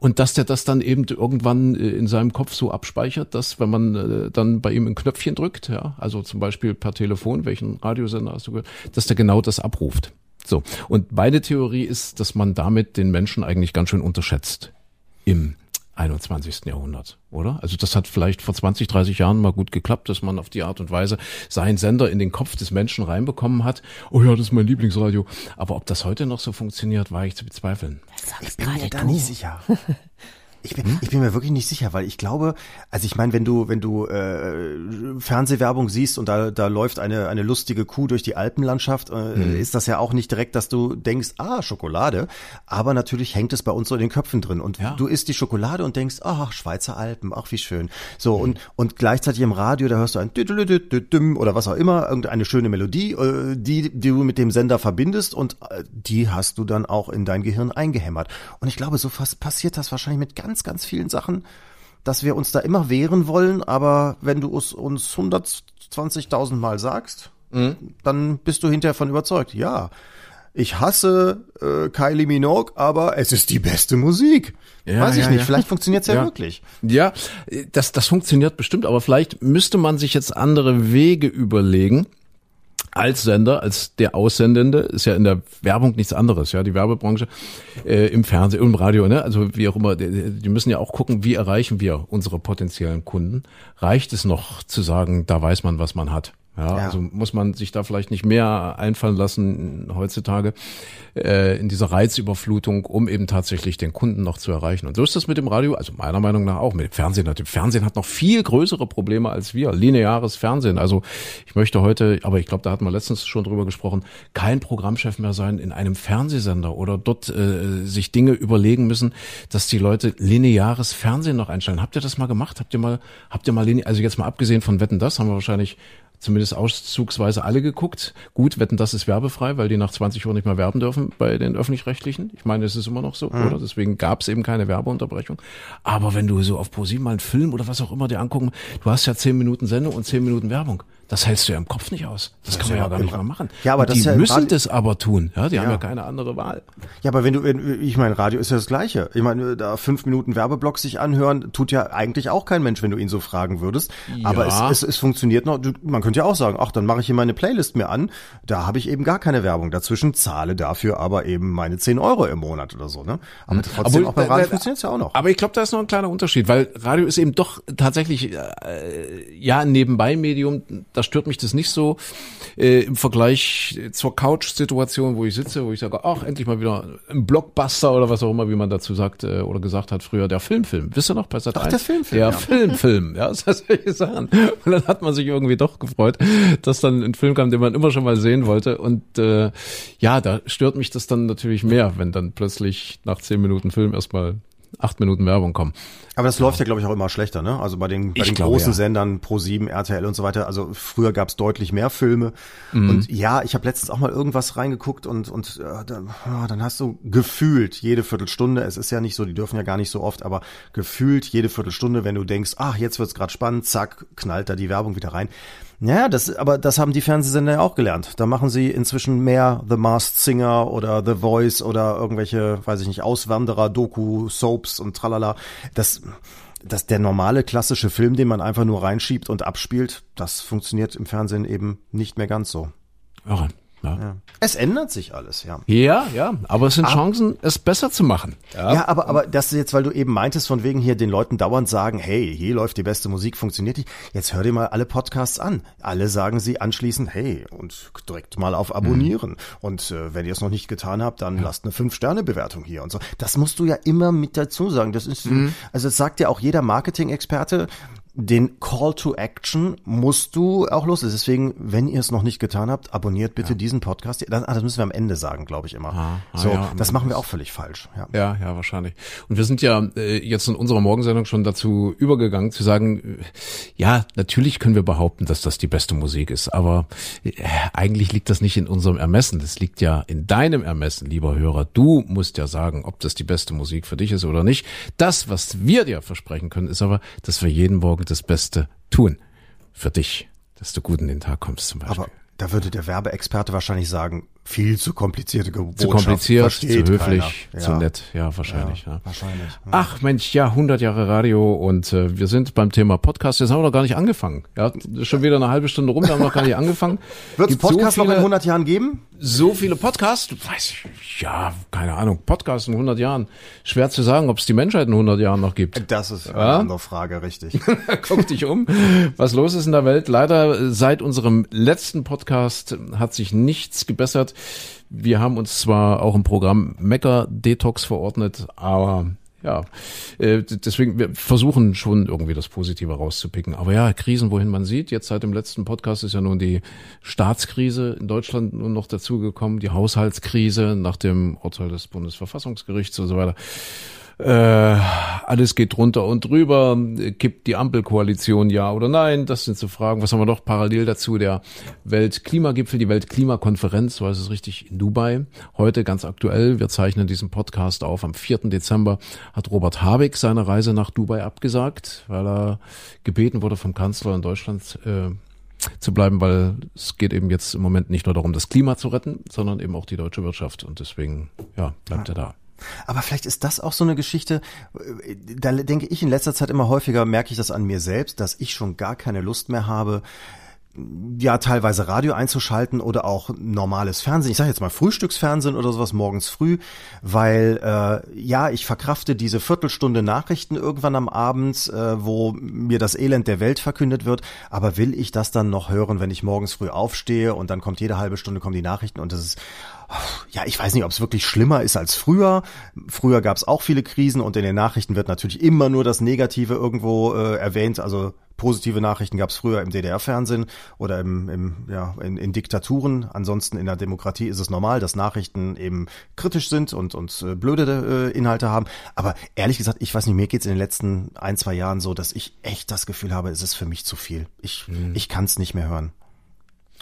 Und dass der das dann eben irgendwann äh, in seinem Kopf so abspeichert, dass wenn man äh, dann bei ihm ein Knöpfchen drückt, ja, also zum Beispiel per Telefon, welchen Radiosender hast du gehört, dass der genau das abruft. So. Und meine Theorie ist, dass man damit den Menschen eigentlich ganz schön unterschätzt im 21. Jahrhundert, oder? Also das hat vielleicht vor 20, 30 Jahren mal gut geklappt, dass man auf die Art und Weise seinen Sender in den Kopf des Menschen reinbekommen hat. Oh ja, das ist mein Lieblingsradio. Aber ob das heute noch so funktioniert, war ich zu bezweifeln. Sagst bin mir gerade da du. nicht sicher. Ich bin, ich bin mir wirklich nicht sicher, weil ich glaube, also ich meine, wenn du, wenn du äh, Fernsehwerbung siehst und da, da läuft eine, eine lustige Kuh durch die Alpenlandschaft, äh, ist das ja auch nicht direkt, dass du denkst, ah, Schokolade. Aber natürlich hängt es bei uns so in den Köpfen drin. Und Ja. du isst die Schokolade und denkst, ach, Schweizer Alpen, ach, wie schön. So, und, und gleichzeitig im Radio, da hörst du ein oder was auch immer, irgendeine schöne Melodie, äh, die, die du mit dem Sender verbindest und äh, die hast du dann auch in dein Gehirn eingehämmert. Und ich glaube, so fast passiert das wahrscheinlich mit ganz, ganz vielen Sachen, dass wir uns da immer wehren wollen, aber wenn du es uns 120.000 Mal sagst, dann bist du hinterher von überzeugt. Ja, ich hasse äh, Kylie Minogue, aber es ist die beste Musik. Ja, Weiß ich ja, nicht, ja. vielleicht funktioniert's ja, Ja. wirklich. Ja, das, das funktioniert bestimmt, aber vielleicht müsste man sich jetzt andere Wege überlegen. Als Sender, als der Aussendende, ist ja in der Werbung nichts anderes, ja, die Werbebranche, äh, im Fernsehen, im Radio, ne, also wie auch immer, die, die müssen ja auch gucken, wie erreichen wir unsere potenziellen Kunden. Reicht es noch zu sagen, da weiß man, was man hat? Ja, Ja. also muss man sich da vielleicht nicht mehr einfallen lassen heutzutage äh, in dieser Reizüberflutung, um eben tatsächlich den Kunden noch zu erreichen. Und so ist das mit dem Radio, also meiner Meinung nach auch mit dem Fernsehen. Dem Fernsehen hat noch viel größere Probleme als wir. Lineares Fernsehen. Also ich möchte heute, aber ich glaube, da hatten wir letztens schon drüber gesprochen, kein Programmchef mehr sein in einem Fernsehsender oder dort äh, sich Dinge überlegen müssen, dass die Leute lineares Fernsehen noch einstellen. Habt ihr das mal gemacht? Habt ihr mal, habt ihr mal, also jetzt mal abgesehen von Wetten, das haben wir wahrscheinlich zumindest auszugsweise alle geguckt. Gut, wetten, das ist werbefrei, weil die nach 20 Uhr nicht mehr werben dürfen bei den öffentlich-rechtlichen. Ich meine, es ist immer noch so, mhm. oder? Deswegen gab es eben keine Werbeunterbrechung. Aber wenn du so auf ProSieben mal einen Film oder was auch immer dir angucken, du hast ja zehn Minuten Sendung und zehn Minuten Werbung. Das hältst du ja im Kopf nicht aus. Das, das kann man ja, ja gar nicht mehr machen. Ja, aber das die ja müssen das aber tun. Ja, die ja. haben ja keine andere Wahl. Ja, aber wenn du, wenn, ich meine, Radio ist ja das Gleiche. Ich meine, da fünf Minuten Werbeblock sich anhören, tut ja eigentlich auch kein Mensch, wenn du ihn so fragen würdest. Aber es, es, es funktioniert noch. Man könnte ja auch sagen, ach, dann mache ich hier meine Playlist mir an. Da habe ich eben gar keine Werbung dazwischen, zahle dafür aber eben meine zehn Euro im Monat oder so. Ne? Aber hm. trotzdem, aber, auch bei Radio funktioniert es ja auch noch. Aber ich glaube, da ist noch ein kleiner Unterschied, weil Radio ist eben doch tatsächlich äh, ja ein Nebenbei-Medium. Da stört mich das nicht so äh, im Vergleich zur Couch-Situation, wo ich sitze, wo ich sage, ach, endlich mal wieder ein Blockbuster oder was auch immer, wie man dazu sagt äh, oder gesagt hat früher, der Filmfilm. Wisst ihr noch bei Sat Ach, der Filmfilm. Der ja. Filmfilm, ja, das heißt solche Sachen. Und dann hat man sich irgendwie doch gefreut, dass dann ein Film kam, den man immer schon mal sehen wollte. Und äh, ja, da stört mich das dann natürlich mehr, wenn dann plötzlich nach zehn Minuten Film erstmal acht Minuten Werbung kommen. Aber das läuft ja, glaube ich, auch immer schlechter, ne? Also bei den, bei den glaube, großen ja. Sendern Pro 7, RTL und so weiter. Also früher gab es deutlich mehr Filme. Mhm. Und ja, ich habe letztens auch mal irgendwas reingeguckt und, und äh, dann, oh, dann hast du gefühlt jede Viertelstunde, es ist ja nicht so, die dürfen ja gar nicht so oft, aber gefühlt jede Viertelstunde, wenn du denkst, ach, jetzt wird's gerade spannend, zack, knallt da die Werbung wieder rein. Ja, das, aber das haben die Fernsehsender ja auch gelernt. Da machen sie inzwischen mehr The Masked Singer oder The Voice oder irgendwelche, weiß ich nicht, Auswanderer, Doku, Soaps und tralala. Das, das der normale klassische Film, den man einfach nur reinschiebt und abspielt, das funktioniert im Fernsehen eben nicht mehr ganz so. Irre. Ja. ja. Es ändert sich alles, ja. Ja, ja, aber es sind aber, Chancen, es besser zu machen. Ja. ja, aber, aber das ist jetzt, weil du eben meintest, von wegen hier den Leuten dauernd sagen, hey, hier läuft die beste Musik, funktioniert die. Jetzt hör dir mal alle Podcasts an. Alle sagen sie anschließend, hey, und drückt mal auf Abonnieren. Mhm. Und äh, wenn ihr es noch nicht getan habt, dann lasst eine Fünf-Sterne-Bewertung hier und so. Das musst du ja immer mit dazu sagen. Das ist, mhm. also das sagt ja auch jeder Marketing-Experte, den Call to Action musst du auch los. Deswegen, wenn ihr es noch nicht getan habt, abonniert bitte ja. diesen Podcast. Das, ah, das müssen wir am Ende sagen, glaube ich immer. Ah, ah, so, ja, das machen wir auch völlig falsch. Ja, ja, ja wahrscheinlich. Und wir sind ja äh, jetzt in unserer Morgensendung schon dazu übergegangen zu sagen, äh, ja, natürlich können wir behaupten, dass das die beste Musik ist, aber äh, eigentlich liegt das nicht in unserem Ermessen. Das liegt ja in deinem Ermessen, lieber Hörer. Du musst ja sagen, ob das die beste Musik für dich ist oder nicht. Das, was wir dir versprechen können, ist aber, dass wir jeden Morgen das Beste tun für dich, dass du gut in den Tag kommst zum Beispiel. Aber da würde der Werbeexperte wahrscheinlich sagen, viel zu komplizierte Botschaft. Zu kompliziert, zu höflich, ja. zu nett, ja, wahrscheinlich. Ja, ja. Wahrscheinlich. Ach Mensch, ja, 100 Jahre Radio und äh, wir sind beim Thema Podcast. Jetzt haben wir noch gar nicht angefangen. Ja, schon wieder eine halbe Stunde rum, wir haben noch gar nicht angefangen. Wird es Podcast so noch in 100 Jahren geben? So viele Podcasts? Weiß ich, ja, keine Ahnung. Podcasts in 100 Jahren. Schwer zu sagen, ob es die Menschheit in 100 Jahren noch gibt. Das ist eine andere Frage, richtig. Guck dich um, was los ist in der Welt. Leider seit unserem letzten Podcast hat sich nichts gebessert. Wir haben uns zwar auch im Programm Mecker Detox verordnet, aber ja, äh, deswegen, wir versuchen schon irgendwie das Positive rauszupicken. Aber ja, Krisen, wohin man sieht. Jetzt seit dem letzten Podcast ist ja nun die Staatskrise in Deutschland nun noch dazugekommen, die Haushaltskrise nach dem Urteil des Bundesverfassungsgerichts und so weiter. Äh, alles geht drunter und drüber. Kippt die Ampelkoalition ja oder nein? Das sind so Fragen. Was haben wir noch parallel dazu? Der Weltklimagipfel, die Weltklimakonferenz, heißt es richtig, in Dubai. Heute ganz aktuell. Wir zeichnen diesen Podcast auf. Am 4. Dezember hat Robert Habeck seine Reise nach Dubai abgesagt, weil er gebeten wurde vom Kanzler in Deutschland, äh, zu bleiben, weil es geht eben jetzt im Moment nicht nur darum, das Klima zu retten, sondern eben auch die deutsche Wirtschaft. Und deswegen, ja, bleibt ja. er da. Aber vielleicht ist das auch so eine Geschichte, da denke ich in letzter Zeit immer häufiger, merke ich das an mir selbst, dass ich schon gar keine Lust mehr habe, ja, teilweise Radio einzuschalten oder auch normales Fernsehen. Ich sage jetzt mal Frühstücksfernsehen oder sowas morgens früh, weil äh, ja, ich verkrafte diese Viertelstunde Nachrichten irgendwann am Abend, äh, wo mir das Elend der Welt verkündet wird. Aber will ich das dann noch hören, wenn ich morgens früh aufstehe und dann kommt jede halbe Stunde kommen die Nachrichten und das ist ja, ich weiß nicht, ob es wirklich schlimmer ist als früher. Früher gab es auch viele Krisen und in den Nachrichten wird natürlich immer nur das Negative irgendwo äh, erwähnt. Also positive Nachrichten gab es früher im DDR-Fernsehen oder im, im, ja, in, in Diktaturen. Ansonsten in der Demokratie ist es normal, dass Nachrichten eben kritisch sind und, und äh, blöde äh, Inhalte haben. Aber ehrlich gesagt, ich weiß nicht, mir geht's in den letzten ein, zwei Jahren so, dass ich echt das Gefühl habe, es ist für mich zu viel. Ich, mhm. ich kann es nicht mehr hören.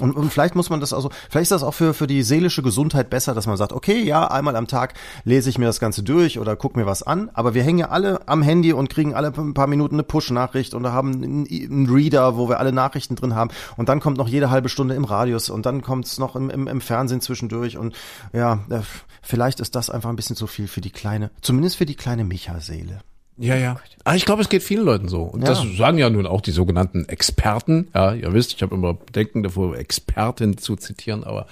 Und, und vielleicht muss man das also, vielleicht ist das auch für, für die seelische Gesundheit besser, dass man sagt, okay, ja, einmal am Tag lese ich mir das Ganze durch oder guck mir was an, aber wir hängen ja alle am Handy und kriegen alle ein paar Minuten eine Push-Nachricht und haben einen, einen Reader, wo wir alle Nachrichten drin haben. Und dann kommt noch jede halbe Stunde im Radius und dann kommt es noch im, im, im Fernsehen zwischendurch. Und ja, äh, vielleicht ist das einfach ein bisschen zu viel für die kleine, zumindest für die kleine Micha-Seele. Ja, ja. Ah, ich glaube, es geht vielen Leuten so. Und Ja. das sagen ja nun auch die sogenannten Experten. Ja, ihr wisst, ich habe immer Bedenken davor, Experten zu zitieren, aber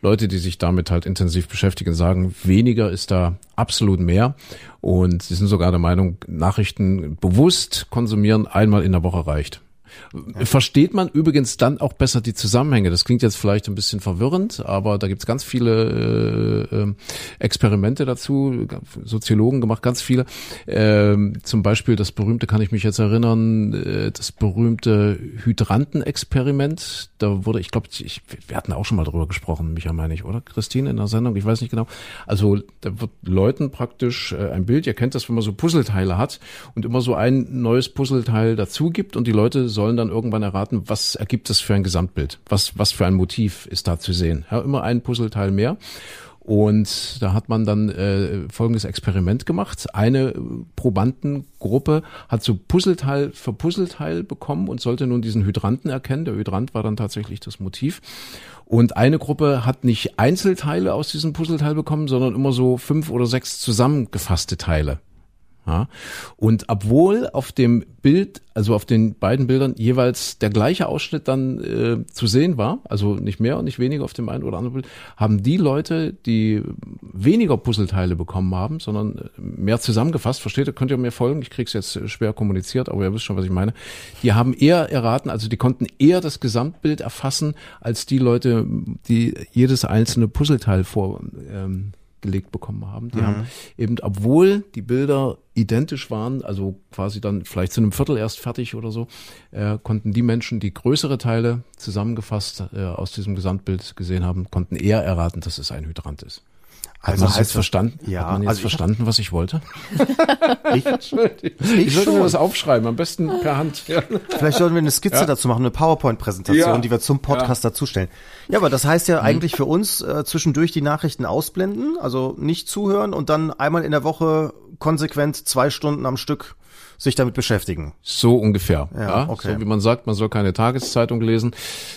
Leute, die sich damit halt intensiv beschäftigen, sagen, weniger ist da absolut mehr. Und sie sind sogar der Meinung, Nachrichten bewusst konsumieren einmal in der Woche reicht. Versteht man übrigens dann auch besser die Zusammenhänge. Das klingt jetzt vielleicht ein bisschen verwirrend, aber da gibt's ganz viele äh, äh, Experimente dazu, Soziologen gemacht, ganz viele. Ähm, zum Beispiel das berühmte, kann ich mich jetzt erinnern, äh, das berühmte Hydrantenexperiment. Da wurde, ich glaube, ich, wir hatten auch schon mal drüber gesprochen, Micha meine ich, oder? Christine in der Sendung, ich weiß nicht genau. Also da wird Leuten praktisch äh, ein Bild, ihr kennt das, wenn man so Puzzleteile hat und immer so ein neues Puzzleteil dazu gibt und die Leute sollen dann irgendwann erraten, was ergibt es für ein Gesamtbild? Was, was für ein Motiv ist da zu sehen? Ja, immer ein Puzzleteil mehr. Und da hat man dann äh, folgendes Experiment gemacht. Eine Probandengruppe hat so Puzzleteil für Puzzleteil bekommen und sollte nun diesen Hydranten erkennen. Der Hydrant war dann tatsächlich das Motiv. Und eine Gruppe hat nicht Einzelteile aus diesem Puzzleteil bekommen, sondern immer so fünf oder sechs zusammengefasste Teile. Ja. Und obwohl auf dem Bild, also auf den beiden Bildern jeweils der gleiche Ausschnitt dann äh, zu sehen war, also nicht mehr und nicht weniger auf dem einen oder anderen Bild, haben die Leute, die weniger Puzzleteile bekommen haben, sondern äh, mehr zusammengefasst, versteht ihr, könnt ihr mir folgen, ich krieg's jetzt schwer kommuniziert, aber ihr wisst schon, was ich meine, die haben eher erraten, also die konnten eher das Gesamtbild erfassen, als die Leute, die jedes einzelne Puzzleteil vor ähm, gelegt bekommen haben. Die haben eben, obwohl die Bilder identisch waren, also quasi dann vielleicht zu einem Viertel erst fertig oder so, äh, konnten die Menschen, die größere Teile zusammengefasst äh, aus diesem Gesamtbild gesehen haben, konnten eher erraten, dass es ein Hydrant ist. Hat Also heißt verstanden? ja, Hat man jetzt also ich hab- verstanden, was ich wollte? Ich, Ich, sollte mir schon. das aufschreiben, am besten per Hand. Ja. Vielleicht sollten wir eine Skizze dazu machen, eine PowerPoint-Präsentation, Ja. die wir zum Podcast dazustellen. Ja, aber das heißt ja Mhm. eigentlich für uns äh, zwischendurch die Nachrichten ausblenden, also nicht zuhören und dann einmal in der Woche konsequent zwei Stunden am Stück sich damit beschäftigen. So ungefähr. Ja, Ja, okay. So wie man sagt, man soll keine Tageszeitung lesen,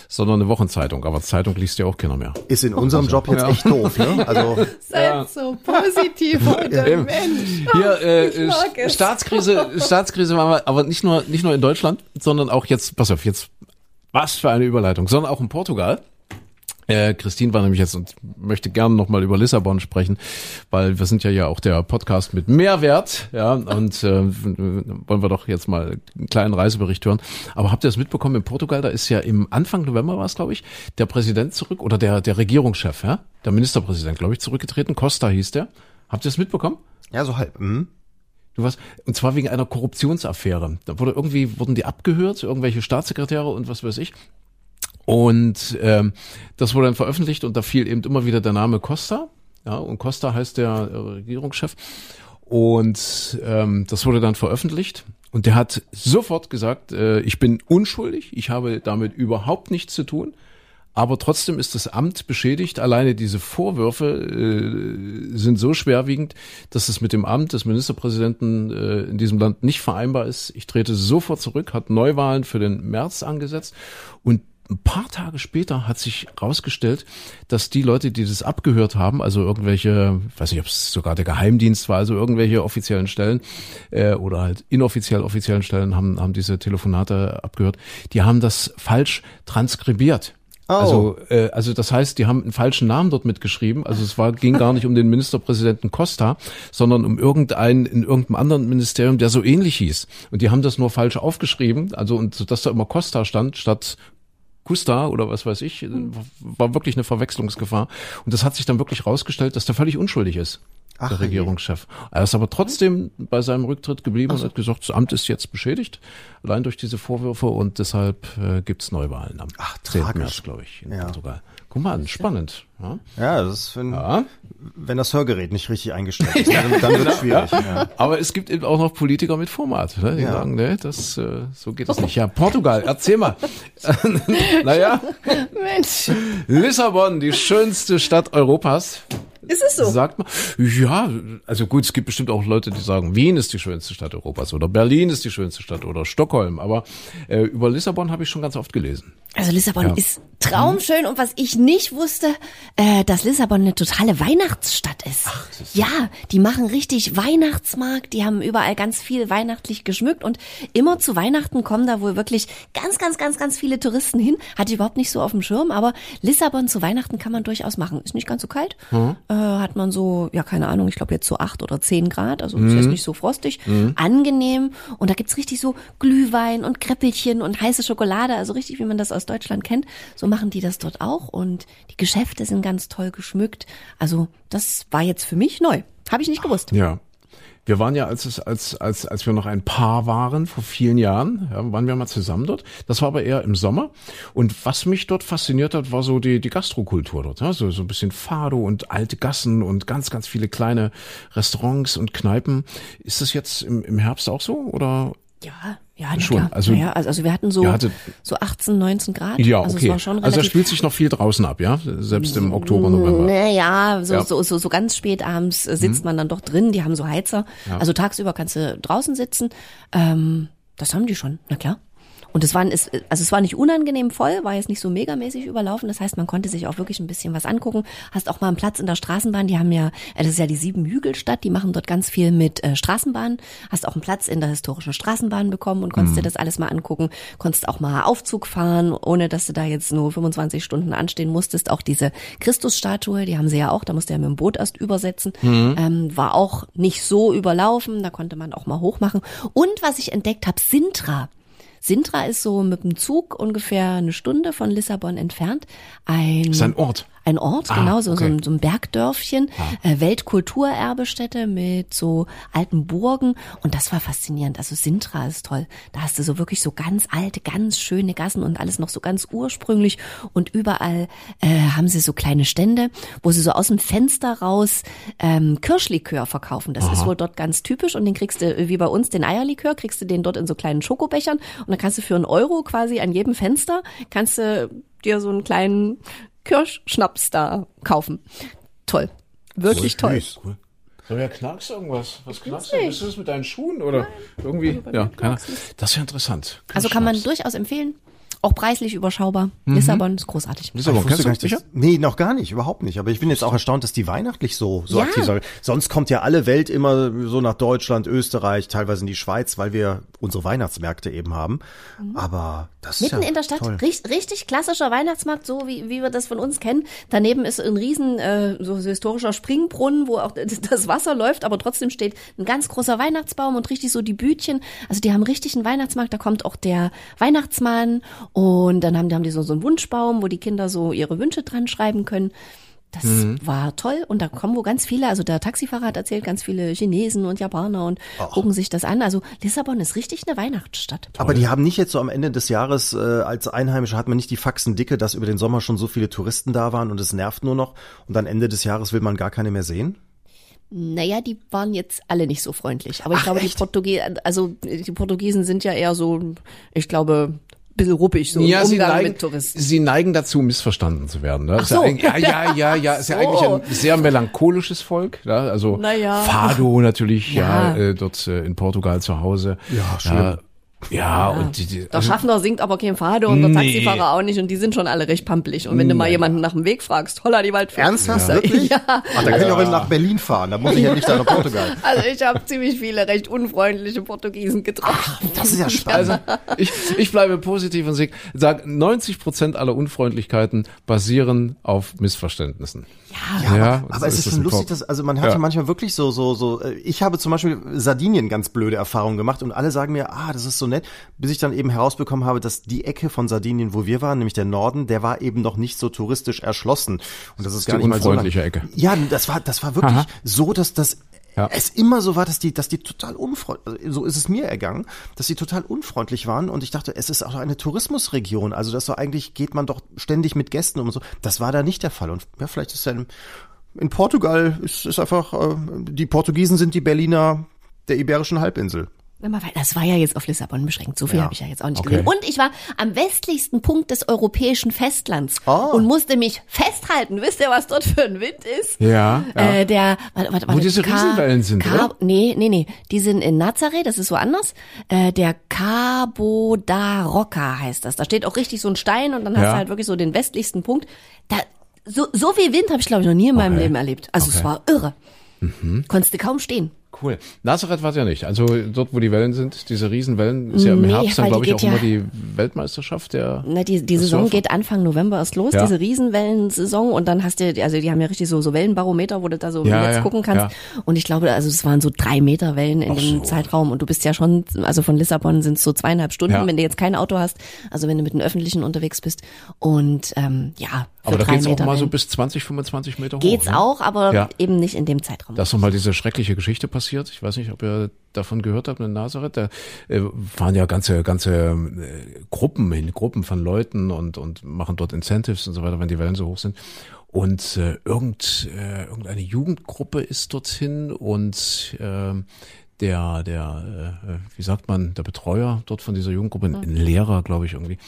sondern eine Wochenzeitung. Aber Zeitung liest ja auch keiner mehr. Ist in unserem Job jetzt Ja. echt doof, ne? Also Seid so positiv heute. Mensch. Hier, äh, ich mag es. Staatskrise, Staatskrise war mal, aber nicht nur, nicht nur in Deutschland, sondern auch jetzt, pass auf, jetzt, was für eine Überleitung, sondern auch in Portugal. Äh, Christine war nämlich jetzt und möchte gerne nochmal über Lissabon sprechen, weil wir sind ja ja auch der Podcast mit Mehrwert, ja, und äh, wollen wir doch jetzt mal einen kleinen Reisebericht hören. Aber habt ihr das mitbekommen in Portugal? Da ist ja im Anfang November war es, glaube ich, der Präsident zurück oder der der Regierungschef, ja, der Ministerpräsident, glaube ich, zurückgetreten. Costa hieß der. Habt ihr das mitbekommen? ja, so halb. Hm? Du was? Und zwar wegen einer Korruptionsaffäre. Da wurde irgendwie, wurden die abgehört, irgendwelche Staatssekretäre und was weiß ich. Und ähm, das wurde dann veröffentlicht und da fiel eben immer wieder der Name Costa. Ja, und Costa heißt der äh, Regierungschef. Und ähm, das wurde dann veröffentlicht. Und der hat sofort gesagt, äh, ich bin unschuldig, ich habe damit überhaupt nichts zu tun. Aber trotzdem ist das Amt beschädigt. Alleine diese Vorwürfe äh, sind so schwerwiegend, dass es mit dem Amt des Ministerpräsidenten äh, in diesem Land nicht vereinbar ist. Ich trete sofort zurück, hat Neuwahlen für den März angesetzt und ein paar Tage später hat sich herausgestellt, dass die Leute, die das abgehört haben, also irgendwelche, weiß nicht, ob es sogar der Geheimdienst war, also irgendwelche offiziellen Stellen äh, oder halt inoffiziell offiziellen Stellen haben, haben diese Telefonate abgehört, die haben das falsch transkribiert. Oh. Also, äh, also das heißt, die haben einen falschen Namen dort mitgeschrieben. Also es war, ging gar nicht um den Ministerpräsidenten Costa, sondern um irgendeinen in irgendeinem anderen Ministerium, der so ähnlich hieß. Und die haben das nur falsch aufgeschrieben. Also und so, dass da immer Costa stand statt Custa oder was weiß ich, war wirklich eine Verwechslungsgefahr. Und das hat sich dann wirklich rausgestellt, dass der völlig unschuldig ist. Ach, der. Regierungschef. Er ist aber trotzdem bei seinem Rücktritt geblieben und hat gesagt, das Amt ist jetzt beschädigt, allein durch diese Vorwürfe und deshalb äh, gibt's Neuwahlen am Ach, 10. tragisch. März, glaube ich, in Ja. Portugal. Guck mal an, spannend. Ja. Ja, das ist, wenn, Ja. Wenn das Hörgerät nicht richtig eingestellt ist, dann, dann wird es schwierig. Ja. Aber es gibt eben auch noch Politiker mit Format, ne? die Ja. sagen, nee, das, äh, so geht das nicht. Ja, Portugal, erzähl mal. naja, Mensch, Lissabon, die schönste Stadt Europas. ist es so? Sagt man, ja, also gut, es gibt bestimmt auch Leute, die sagen, Wien ist die schönste Stadt Europas oder Berlin ist die schönste Stadt oder Stockholm. Aber äh, über Lissabon habe ich schon ganz oft gelesen. Also Lissabon Ja. ist traumschön und was ich nicht wusste, äh, dass Lissabon eine totale Weihnachtsstadt ist. ja, die machen richtig Weihnachtsmarkt, die haben überall ganz viel weihnachtlich geschmückt und immer zu Weihnachten kommen da wohl wirklich ganz, ganz, ganz, ganz viele Touristen hin. Hatte ich überhaupt nicht so auf dem Schirm, aber Lissabon zu Weihnachten kann man durchaus machen. Ist nicht ganz so kalt, äh, hat man so, ja keine Ahnung, ich glaube jetzt so acht oder zehn Grad, also ist jetzt nicht so frostig, angenehm und da gibt's richtig so Glühwein und Kreppelchen und heiße Schokolade, also richtig wie man das aus Deutschland kennt. So machen die das dort auch und die Geschäfte sind ganz toll geschmückt. Also das war jetzt für mich neu. Habe ich nicht gewusst. Ja. Wir waren ja, als es, als, als, als wir noch ein Paar waren, vor vielen Jahren, ja, waren wir mal zusammen dort. Das war aber eher im Sommer. Und was mich dort fasziniert hat, war so die, die Gastrokultur dort. Ja? So, so ein bisschen Fado und alte Gassen und ganz, ganz viele kleine Restaurants und Kneipen. Ist das jetzt im, im Herbst auch so? Oder? Ja, ja, Schon, klar. also- ja, also, also wir hatten so, Ja, hatte- so 18, 19 Grad. Ja, also okay. also da spielt sich noch viel draußen ab, ja? Selbst im Oktober, November. Naja, so, Ja. so, so, so ganz spät abends äh, sitzt man dann doch drin, die haben so Heizer. Also tagsüber kannst du draußen sitzen. Ähm, das haben die schon, na klar. Und es war, es, also es war nicht unangenehm voll, war jetzt nicht so megamäßig überlaufen. Das heißt, man konnte sich auch wirklich ein bisschen was angucken. Hast auch mal einen Platz in der Straßenbahn. Die haben ja, äh, das ist ja die Siebenhügelstadt, die machen dort ganz viel mit äh, Straßenbahnen. Hast auch einen Platz in der historischen Straßenbahn bekommen und konntest dir das alles mal angucken. Konntest auch mal Aufzug fahren, ohne dass du da jetzt nur 25 Stunden anstehen musstest. Auch diese Christusstatue, die haben sie ja auch, da musste ja mit dem Boot erst übersetzen. Ähm, war auch nicht so überlaufen, da konnte man auch mal hochmachen. Und was ich entdeckt habe, Sintra. Sintra ist so mit dem Zug ungefähr eine Stunde von Lissabon entfernt. Ein, ist ein Ort. Ein Ort, Ah, genau, so, so, okay. ein, so ein Bergdörfchen, äh, Weltkulturerbestätte mit so alten Burgen und das war faszinierend. Also Sintra ist toll. Da hast du so wirklich so ganz alte, ganz schöne Gassen und alles noch so ganz ursprünglich und überall äh, haben sie so kleine Stände, wo sie so aus dem Fenster raus ähm, Kirschlikör verkaufen. Das ist wohl dort ganz typisch und den kriegst du äh, wie bei uns den Eierlikör, kriegst du den dort in so kleinen Schokobechern und dann kannst du für einen Euro quasi an jedem Fenster kannst du dir so einen kleinen Kirschschnaps da kaufen. Toll. Wirklich toll. Süß. So, ja, knackst irgendwas? Was knackst du? Ist das mit deinen Schuhen oder irgendwie? Ja, keiner. Das ist ja interessant. Also kann man durchaus empfehlen. Auch preislich überschaubar. Lissabon ist großartig. Lissabon, kennst du gar nicht, dass, nee, noch gar nicht, überhaupt nicht. Aber ich bin jetzt auch erstaunt, dass die weihnachtlich so, so Ja. aktiv sind. Sonst kommt ja alle Welt immer so nach Deutschland, Österreich, teilweise in die Schweiz, weil wir unsere Weihnachtsmärkte eben haben. Aber das ist Mhm. Mitten ja in der Stadt, toll. richtig, richtig klassischer Weihnachtsmarkt, so wie, wie wir das von uns kennen. Daneben ist ein riesen äh, so, so historischer Springbrunnen, wo auch das Wasser läuft, aber trotzdem steht ein ganz großer Weihnachtsbaum und richtig so die Bütchen. Also die haben richtig einen Weihnachtsmarkt, da kommt auch der Weihnachtsmann und dann haben, die haben die so, so einen Wunschbaum, wo die Kinder so ihre Wünsche dran schreiben können. Das war toll und da kommen wo ganz viele, also der Taxifahrer hat erzählt, ganz viele Chinesen und Japaner und gucken sich das an. Also Lissabon ist richtig eine Weihnachtsstadt. Aber die haben nicht jetzt so am Ende des Jahres äh, als Einheimische hat man nicht die Faxen dicke, dass über den Sommer schon so viele Touristen da waren und es nervt nur noch und dann Ende des Jahres will man gar keine mehr sehen? Naja, die waren jetzt alle nicht so freundlich. Aber ich Ach, glaube, die? Portugiesen, also die Portugiesen sind ja eher so, ich glaube, bisschen ruppig, so Ja, im sie Umgang neigen, mit Touristen. sie neigen dazu, missverstanden zu werden. Ne? So. Ja, ja, ja, ja, ja, ist ja So. eigentlich ein sehr melancholisches Volk. Ja? Also Naja. Fado natürlich, ja, Ja. äh, dort äh, in Portugal zu Hause. Ja, schlimm. Ja, ja, und die, die, Der also, Schaffner singt aber kein Fado und der Nee. Taxifahrer auch nicht und die sind schon alle recht pampelig. Und wenn du mal jemanden nach dem Weg fragst, holla die Waldfee. Ernsthaft? Ja. Wirklich? Ja. Ach, da kann ich auch nach Berlin fahren, da muss ich ja nicht nach Portugal. Also ich habe ziemlich viele recht unfreundliche Portugiesen getroffen. Das ist ja spannend. also ich, ich bleibe positiv und sage, 90 Prozent aller Unfreundlichkeiten basieren auf Missverständnissen. Ja, Ja, Aber so es ist schon lustig, dass, also man hat ja. Ja. manchmal wirklich so, so, so, äh, ich habe zum Beispiel Sardinien ganz blöde Erfahrungen gemacht und alle sagen mir, ah, das ist so nett, bis ich dann eben herausbekommen habe, dass die Ecke von Sardinien, wo wir waren, nämlich der Norden, der war eben noch nicht so touristisch erschlossen. Und das ist die gar nicht mal so lang. Ecke. Ja, das war, das war wirklich Aha. so, dass das Ja. es immer so war, dass die, dass die total unfreundlich, so ist es mir ergangen, dass die total unfreundlich waren und ich dachte, es ist auch eine Tourismusregion, also das so eigentlich geht man doch ständig mit Gästen um und so. Das war da nicht der Fall und ja, vielleicht ist ja in, in Portugal ist, ist einfach, äh, die Portugiesen sind die Berliner der iberischen Halbinsel. Das war ja jetzt auf Lissabon beschränkt. So viel Ja. habe ich ja jetzt auch nicht Okay. gesehen. Und ich war am westlichsten Punkt des europäischen Festlands Ah. und musste mich festhalten. Wisst ihr, was dort für ein Wind ist? Ja, ja. Äh, der, warte, warte, warte, diese Riesenwellen sind, oder? Nee, nee, nee. Die sind in Nazaré, das ist woanders. Äh, der Cabo da Roca heißt das. Da steht auch richtig so ein Stein und dann hast Ja. du halt wirklich so den westlichsten Punkt. Da, so, so viel Wind habe ich, glaube ich, noch nie in meinem Okay. Leben erlebt. Also es Okay. war irre. Konntest du kaum stehen. Cool. Nazareth war es ja nicht. Also dort, wo die Wellen sind, diese Riesenwellen, ist ja im Nee, Herbst dann, glaube ich, auch geht immer ja- die Weltmeisterschaft der. Na, die, die Saison Surfen. geht Anfang November erst los, Ja. diese Riesenwellensaison und dann hast du, also die haben ja richtig so, so Wellenbarometer, wo du da so Ja, jetzt ja, gucken kannst. Und ich glaube, also es waren so drei Meter Wellen in Ach dem so. Zeitraum und du bist ja schon, also von Lissabon sind es so zweieinhalb Stunden, Ja. wenn du jetzt kein Auto hast, also wenn du mit den Öffentlichen unterwegs bist. Und ähm, ja, Aber da geht's auch Meter mal so bis 20, 25 Meter hoch. Geht's ne? auch, aber Ja. eben nicht in dem Zeitraum. Da ist nochmal diese schreckliche Geschichte passiert. Ich weiß nicht, ob ihr davon gehört habt in Nazareth. Da äh, fahren ja ganze, ganze äh, Gruppen hin, Gruppen von Leuten und, und machen dort Incentives und so weiter, wenn die Wellen so hoch sind. Und äh, irgend, äh, irgendeine Jugendgruppe ist dorthin und ähm, der, der, äh, wie sagt man, der Betreuer dort von dieser Jugendgruppe, ein Lehrer, glaube ich irgendwie,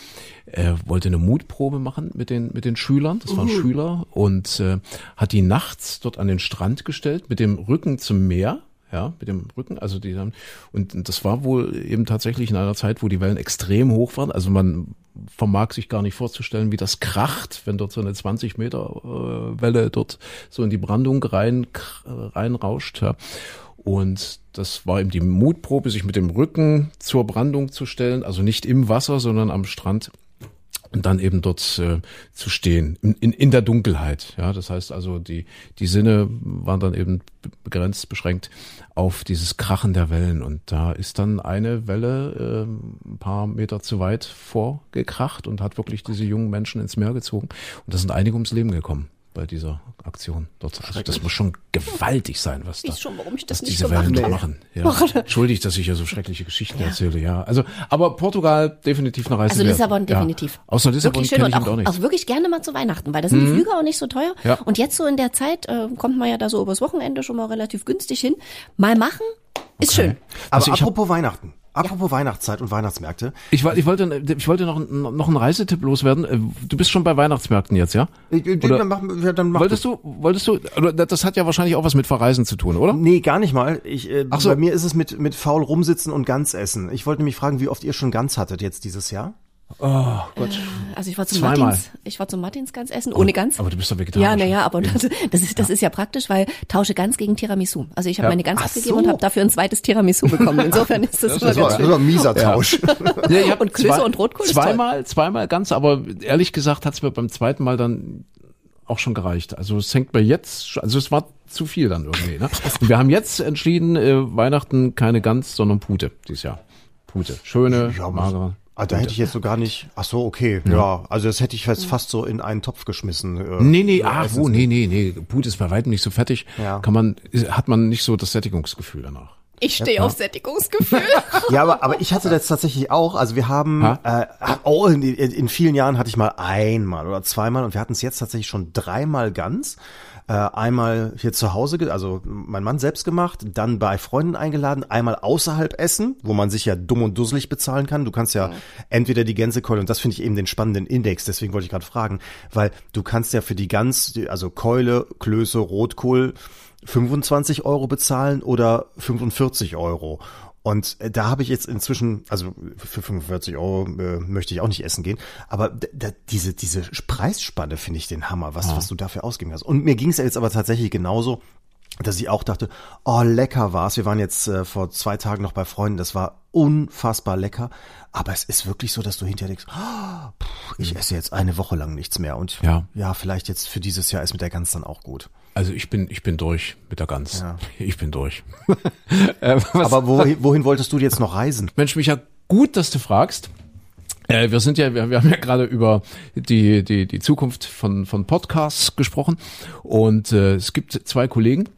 äh, wollte eine Mutprobe machen mit den mit den Schülern. Das waren Schüler und äh, hat die nachts dort an den Strand gestellt mit dem Rücken zum Meer. Ja, mit dem Rücken, also die dann, und das war wohl eben tatsächlich in einer Zeit, wo die Wellen extrem hoch waren. Also man vermag sich gar nicht vorzustellen, wie das kracht, wenn dort so eine 20 Meter äh, Welle dort so in die Brandung rein, kr- reinrauscht. Ja. Und das war eben die Mutprobe, sich mit dem Rücken zur Brandung zu stellen, also nicht im Wasser, sondern am Strand und dann eben dort äh, zu stehen in, in, in der Dunkelheit. Ja, das heißt also die die Sinne waren dann eben be- begrenzt beschränkt auf dieses Krachen der Wellen. Und da ist dann eine Welle äh, ein paar Meter zu weit vorgekracht und hat wirklich diese jungen Menschen ins Meer gezogen. Und da sind einige ums Leben gekommen bei dieser Aktion dort. Also das muss schon gewaltig sein, was da, schon, warum ich das was nicht diese so Wellen da machen. Ja. Entschuldigt, dass ich ja so schreckliche Geschichten erzähle, ja. Also, aber Portugal definitiv eine Reise Also wert. Lissabon ja. definitiv. Außer Lissabon wirklich schön kenne und ich auch, auch nicht. auch wirklich gerne mal zu Weihnachten, weil da sind die Flüge auch nicht so teuer. Ja. Und jetzt so in der Zeit äh, kommt man ja da so übers Wochenende schon mal relativ günstig hin. Mal machen ist schön. Aber Also ich hab- apropos Weihnachten, apropos Weihnachtszeit und Weihnachtsmärkte, Ich, ich wollte, ich wollte noch, noch einen Reisetipp loswerden. Äh, Du bist schon bei Weihnachtsmärkten jetzt, ja? Ich- ich- Oder- dann mach, ja, dann mach Wolltest du, wolltest du, oder das hat ja wahrscheinlich auch was mit Verreisen zu tun, oder? Nee, gar nicht mal. Ich, äh, Ach so. Bei mir ist es mit, mit faul rumsitzen und Gans essen. Ich wollte nämlich fragen, wie oft ihr schon Gans hattet jetzt dieses Jahr? Oh Gott. Also ich war zum Zweimal. Martins, ich war zum Martins ganz essen, ohne Gans. Aber du bist doch vegetarisch. Ja, naja, aber das, das ist das ist ja praktisch, weil tausche Gans gegen Tiramisu. Also ich habe Ja. meine Gans Ach abgegeben so. und habe dafür ein zweites Tiramisu bekommen. Insofern ist das, immer ganz schön. ein mieser Tausch. Ja, ich hab Und Klöße und Rotkohl ist toll. Zweimal, zweimal ganz, aber ehrlich gesagt hat's mir beim zweiten Mal dann auch schon gereicht. Also es hängt mir jetzt, schon- also es war zu viel dann irgendwie. Ne? Und wir haben jetzt entschieden, äh, Weihnachten keine Gans, sondern Pute dieses Jahr. Pute. Schöne, Ja, magere. Ah, da hätte ich jetzt so gar nicht. Ach so, okay. Ja, also das hätte ich jetzt fast so in einen Topf geschmissen. äh, Nee, nee, äh, ach wo, nee, nee, nee. Pute ist bei weitem nicht so fettig. Ja. Kann man, hat man nicht so das Sättigungsgefühl danach. Ich stehe auf Sättigungsgefühl. Ja, aber, aber ich hatte das tatsächlich auch. Also wir haben, äh, oh, in, in, in vielen Jahren hatte ich mal einmal oder zweimal und wir hatten es jetzt tatsächlich schon dreimal ganz. Äh, einmal hier zu Hause, also mein Mann selbst gemacht, dann bei Freunden eingeladen, einmal außerhalb essen, wo man sich ja dumm und dusselig bezahlen kann. Du kannst ja entweder die Gänsekeule, und das finde ich eben den spannenden Index, deswegen wollte ich gerade fragen, weil du kannst ja für die Gans, also Keule, Klöße, Rotkohl, 25 Euro bezahlen oder 45 Euro. Und äh, da habe ich jetzt inzwischen, also für 45 Euro äh, möchte ich auch nicht essen gehen, aber diese, diese Preisspanne finde ich den Hammer, was, was du dafür ausgegeben hast. Und mir ging es jetzt aber tatsächlich genauso, dass ich auch dachte, oh, lecker war's. Wir waren jetzt äh, vor zwei Tagen noch bei Freunden, das war unfassbar lecker. Aber es ist wirklich so, dass du hinterher denkst, oh, ich esse jetzt eine Woche lang nichts mehr. Und Ja. ja, vielleicht jetzt für dieses Jahr ist mit der Gans dann auch gut. Also ich bin, ich bin durch mit der Gans. Ja. Ich bin durch. äh, Aber wohin, wohin wolltest du jetzt noch reisen? Mensch, mich hat Gut, dass du fragst. Äh, wir sind ja, wir, wir haben ja gerade über die, die, die Zukunft von, von Podcasts gesprochen und äh, es gibt zwei Kollegen,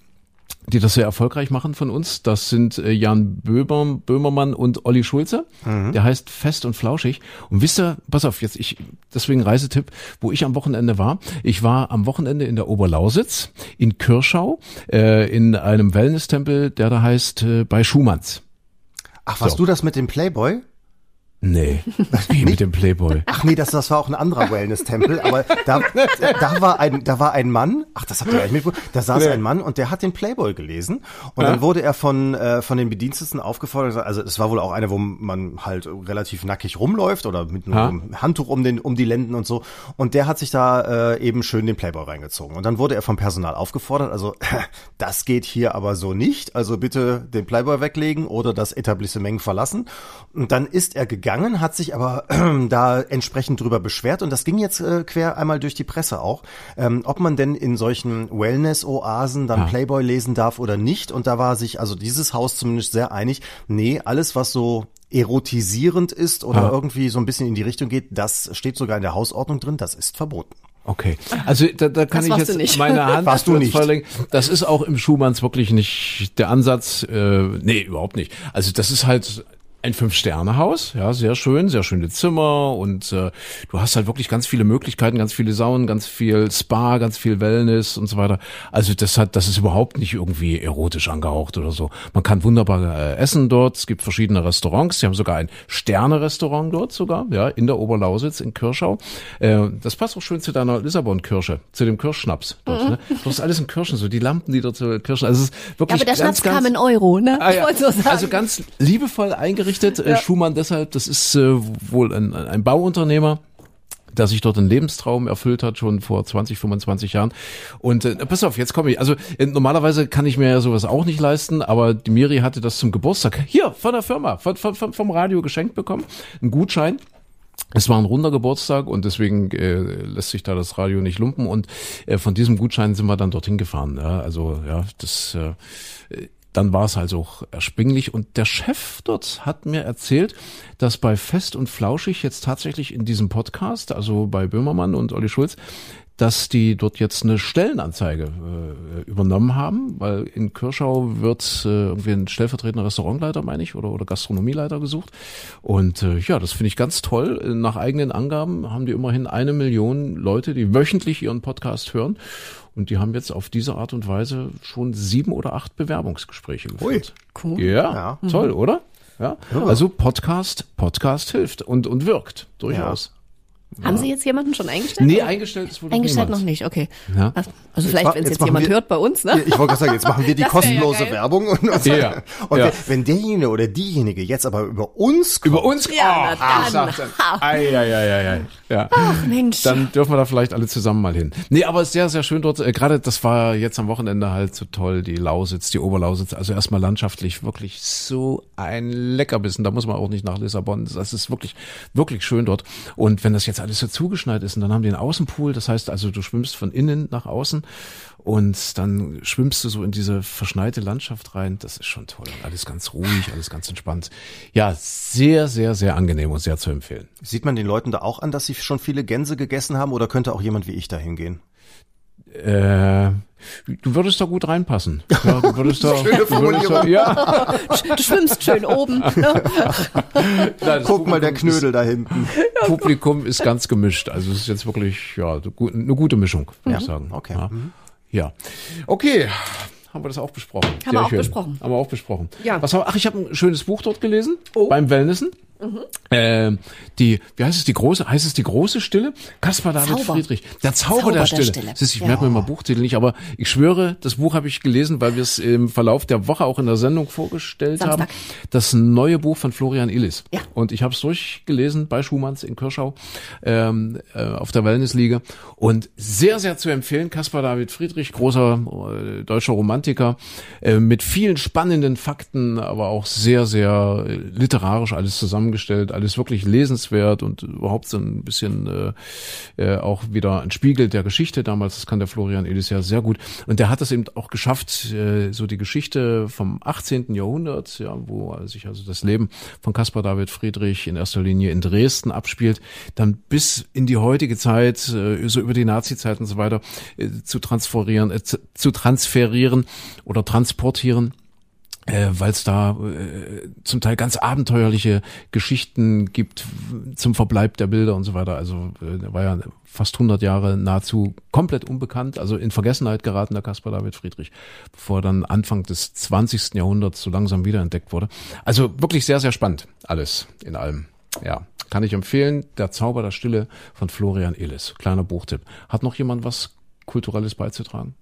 die das sehr erfolgreich machen von uns. Das sind äh, Jan Böber, Böhmermann und Olli Schulze. Der heißt Fest und Flauschig. Und wisst ihr, pass auf, jetzt ich, deswegen Reisetipp, wo ich am Wochenende war. Ich war am Wochenende in der Oberlausitz, in Kirschau, äh, in einem Wellness-Tempel, der da heißt äh, bei Schumanns. Ach, warst So. du das mit dem Playboy? Nee, wie mit dem Playboy. Ach nee, das, das war auch ein anderer Wellness-Tempel, aber da, da war ein, da war ein Mann, ach, das habt ihr gar nicht mitbekommen, da saß ein Mann und der hat den Playboy gelesen und dann wurde er von, äh, von den Bediensteten aufgefordert, also es war wohl auch einer, wo man halt relativ nackig rumläuft oder mit Ha? einem Handtuch um den, um die Lenden und so und der hat sich da äh, eben schön den Playboy reingezogen und dann wurde er vom Personal aufgefordert, also das geht hier aber so nicht, also bitte den Playboy weglegen oder das Etablissement verlassen und dann ist er gegangen, hat sich aber da entsprechend drüber beschwert und das ging jetzt äh, quer einmal durch die Presse auch, ähm, ob man denn in solchen Wellness-Oasen dann Ja. Playboy lesen darf oder nicht und da war sich also dieses Haus zumindest sehr einig, nee, alles was so erotisierend ist oder Ja. irgendwie so ein bisschen in die Richtung geht, das steht sogar in der Hausordnung drin, das ist verboten. Okay, also da, da kann Das ich jetzt meine Hand Warst du nicht. Feuer legen. Das ist auch im Schumanns wirklich nicht der Ansatz. Äh, nee, überhaupt nicht. Also das ist halt ein Fünf-Sterne-Haus, ja, sehr schön, sehr schöne Zimmer und äh, du hast halt wirklich ganz viele Möglichkeiten, ganz viele Saunen, ganz viel Spa, ganz viel Wellness und so weiter. Also das hat, das ist überhaupt nicht irgendwie erotisch angehaucht oder so. Man kann wunderbar äh, essen dort. Es gibt verschiedene Restaurants. Sie haben sogar ein Sterne-Restaurant dort sogar, ja, in der Oberlausitz in Kirschau. Äh, das passt auch schön zu deiner Lissabon-Kirsche, zu dem Kirschschnaps dort. Ne? Du hast alles in Kirschen, so die Lampen, die dort so Kirschen. Also es ist Ja, wirklich aber der ganz, Schnaps ganz, kam in Euro, ne? Ah, Ich ja. wollte so sagen. Also ganz liebevoll eingerichtet. Äh, Schumann deshalb, das ist äh, wohl ein, ein Bauunternehmer der sich dort einen Lebenstraum erfüllt hat, schon vor 20, 25 Jahren. Und äh, pass auf, jetzt komme ich. Also äh, normalerweise kann ich mir ja sowas auch nicht leisten, aber die Miri hatte das zum Geburtstag hier von der Firma, von, von, von, vom Radio geschenkt bekommen. Ein Gutschein. Es war ein runder Geburtstag und deswegen äh, lässt sich da das Radio nicht lumpen und äh, von diesem Gutschein sind wir dann dorthin gefahren. Ja, also ja, das äh, dann war es also auch erschwinglich. Und der Chef dort hat mir erzählt, dass bei Fest und Flauschig jetzt tatsächlich in diesem Podcast, also bei Böhmermann und Olli Schulz, dass die dort jetzt eine Stellenanzeige äh, übernommen haben, weil in Kirschau wird äh, irgendwie ein stellvertretender Restaurantleiter, meine ich, oder, oder Gastronomieleiter gesucht. Und äh, ja, das finde ich ganz toll. Nach eigenen Angaben haben die immerhin eine Million Leute, die wöchentlich ihren Podcast hören. Und die haben jetzt auf diese Art und Weise schon sieben oder acht Bewerbungsgespräche geführt. Cool. Ja, toll, oder? Ja. Also Podcast, Podcast hilft und, und wirkt durchaus. Haben Sie jetzt jemanden schon eingestellt? Nee, eingestellt ist wohl noch Eingestellt niemand. noch nicht, okay. Ja. Also vielleicht, wenn es jetzt jetzt jemand wir- hört bei uns, ne? Ich wollte gerade sagen, jetzt machen wir die ja kostenlose geil. Werbung und, und, Ja, und ja. Wenn, wenn derjenige oder diejenige jetzt aber über uns kommt, Über uns? Ja, Oh, dann. sag's dann. Ei, ei, ei, ei, ei. Ja. Ach Mensch. Dann dürfen wir da vielleicht alle zusammen mal hin. Nee, aber es ist sehr, sehr schön dort. Äh, Gerade das war jetzt am Wochenende halt so toll, die Lausitz, die Oberlausitz. Also erstmal landschaftlich wirklich so ein Leckerbissen. Da muss man auch nicht nach Lissabon. Das ist wirklich, wirklich schön dort. Und wenn das jetzt alles so zugeschneit ist und dann haben die einen Außenpool, das heißt also, du schwimmst von innen nach außen und dann schwimmst du so in diese verschneite Landschaft rein. Das ist schon toll. Und alles ganz ruhig, alles ganz entspannt. Ja, sehr, sehr, sehr angenehm und sehr zu empfehlen. sieht man den Leuten da auch an, dass sie schon viele Gänse gegessen haben oder könnte auch jemand wie ich da hingehen? Äh, du würdest da gut reinpassen. Ja, du würdest da, Schöne du würdest da, ja, Du schwimmst schön oben. Ne? Nein, Guck mal, der Publikum ist- Knödel da hinten. Publikum ist ganz gemischt. Also es ist jetzt wirklich ja eine gu- eine gute Mischung, würde ich sagen. okay. Ja. ja. Okay. Haben wir das auch besprochen? Haben Sehr wir auch schön. besprochen. Haben wir auch besprochen. Ja. Was haben, ach, ich habe ein schönes Buch dort gelesen Oh. beim Wellnessen. Äh, die, wie heißt es, die große, heißt es die große Stille? Kaspar David Zauber. Friedrich. Der Zauber, Zauber der der Stille. Stille. Siehst, ich Ja. merke mir mal Buchtitel nicht, aber ich schwöre, das Buch habe ich gelesen, weil wir es im Verlauf der Woche auch in der Sendung vorgestellt Samstag. haben. Das neue Buch von Florian Illis. Ja. Und ich habe es durchgelesen bei Schumanns in Kirschau ähm, äh, auf der Wellnessliga und sehr, sehr zu empfehlen. Caspar David Friedrich, großer äh, deutscher Romantiker, äh, mit vielen spannenden Fakten, aber auch sehr, sehr äh, literarisch alles zusammengestellt. Zusammengestellt, alles wirklich lesenswert und überhaupt so ein bisschen äh, äh, auch wieder ein Spiegel der Geschichte damals. Das kann der Florian Elis ja sehr gut. Und der hat es eben auch geschafft, äh, so die Geschichte vom 18. Jahrhundert, ja, wo sich also das Leben von Caspar David Friedrich in erster Linie in Dresden abspielt, dann bis in die heutige Zeit, äh, so über die Nazi-Zeit und so weiter, äh, zu transferieren, äh, zu, zu transferieren oder transportieren äh, weil es da äh, zum Teil ganz abenteuerliche Geschichten gibt zum Verbleib der Bilder und so weiter. Also äh, war ja fast 100 Jahre nahezu komplett unbekannt, also in Vergessenheit geraten der Caspar David Friedrich, bevor er dann Anfang des 20. Jahrhunderts so langsam wiederentdeckt wurde. Also wirklich sehr, sehr spannend alles in allem. Ja, kann ich empfehlen. Der Zauber der Stille von Florian Illes. Kleiner Buchtipp. Hat noch jemand was Kulturelles beizutragen?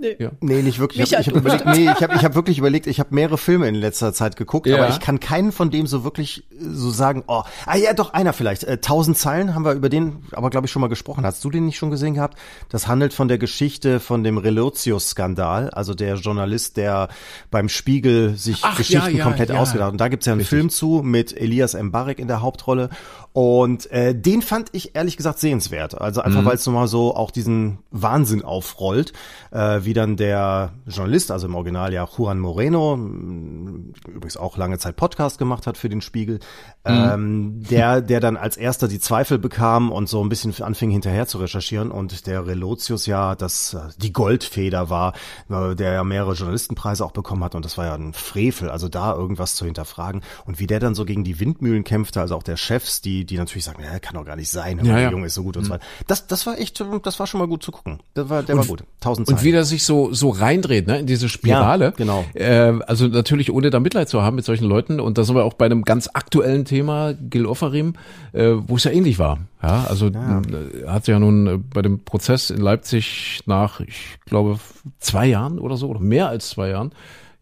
Nee. Ja. nee, nicht wirklich. Ich habe hab überlegt, nee, ich habe ich hab wirklich überlegt, ich habe mehrere Filme in letzter Zeit geguckt, ja. aber ich kann keinen von dem so wirklich äh, so sagen, oh, ah ja, doch einer vielleicht. Äh, Tausend Zeilen haben wir über den, aber glaube ich schon mal gesprochen. Hast du den nicht schon gesehen gehabt? Das handelt von der Geschichte von dem Relotius-Skandal, also der Journalist, der beim Spiegel sich Ach, Geschichten ja, komplett ausgedacht hat. Und da gibt's ja einen Richtig. Film zu mit Elias Mbarek in der Hauptrolle. Und äh, den fand ich ehrlich gesagt sehenswert. Also einfach, mhm. weil es nochmal so auch diesen Wahnsinn aufrollt, äh, wie dann der Journalist, also im Original ja Juan Moreno, übrigens auch lange Zeit Podcast gemacht hat für den Spiegel, mhm. ähm, der, der dann als erster die Zweifel bekam und so ein bisschen anfing hinterher zu recherchieren und der Relotius ja das die Goldfeder war, äh, der ja mehrere Journalistenpreise auch bekommen hat und das war ja ein Frevel, also da irgendwas zu hinterfragen und wie der dann so gegen die Windmühlen kämpfte, also auch der Chefs, die die, natürlich sagen, ja, kann doch gar nicht sein, ja, der. Junge ist so gut und so mhm. weiter. Das, das war echt, das war schon mal gut zu gucken. Das war, der und, war gut. Tausend Zeilen. Und wie der sich so, so reindreht, ne, in diese Spirale. Genau. Äh, also natürlich ohne da Mitleid zu haben mit solchen Leuten. Und da sind wir auch bei einem ganz aktuellen Thema, Gil Offarim, äh, wo es ja ähnlich war. Ja, also ja. Hat ja nun äh, bei dem Prozess in Leipzig nach, ich glaube, zwei Jahren oder so, oder mehr als zwei Jahren,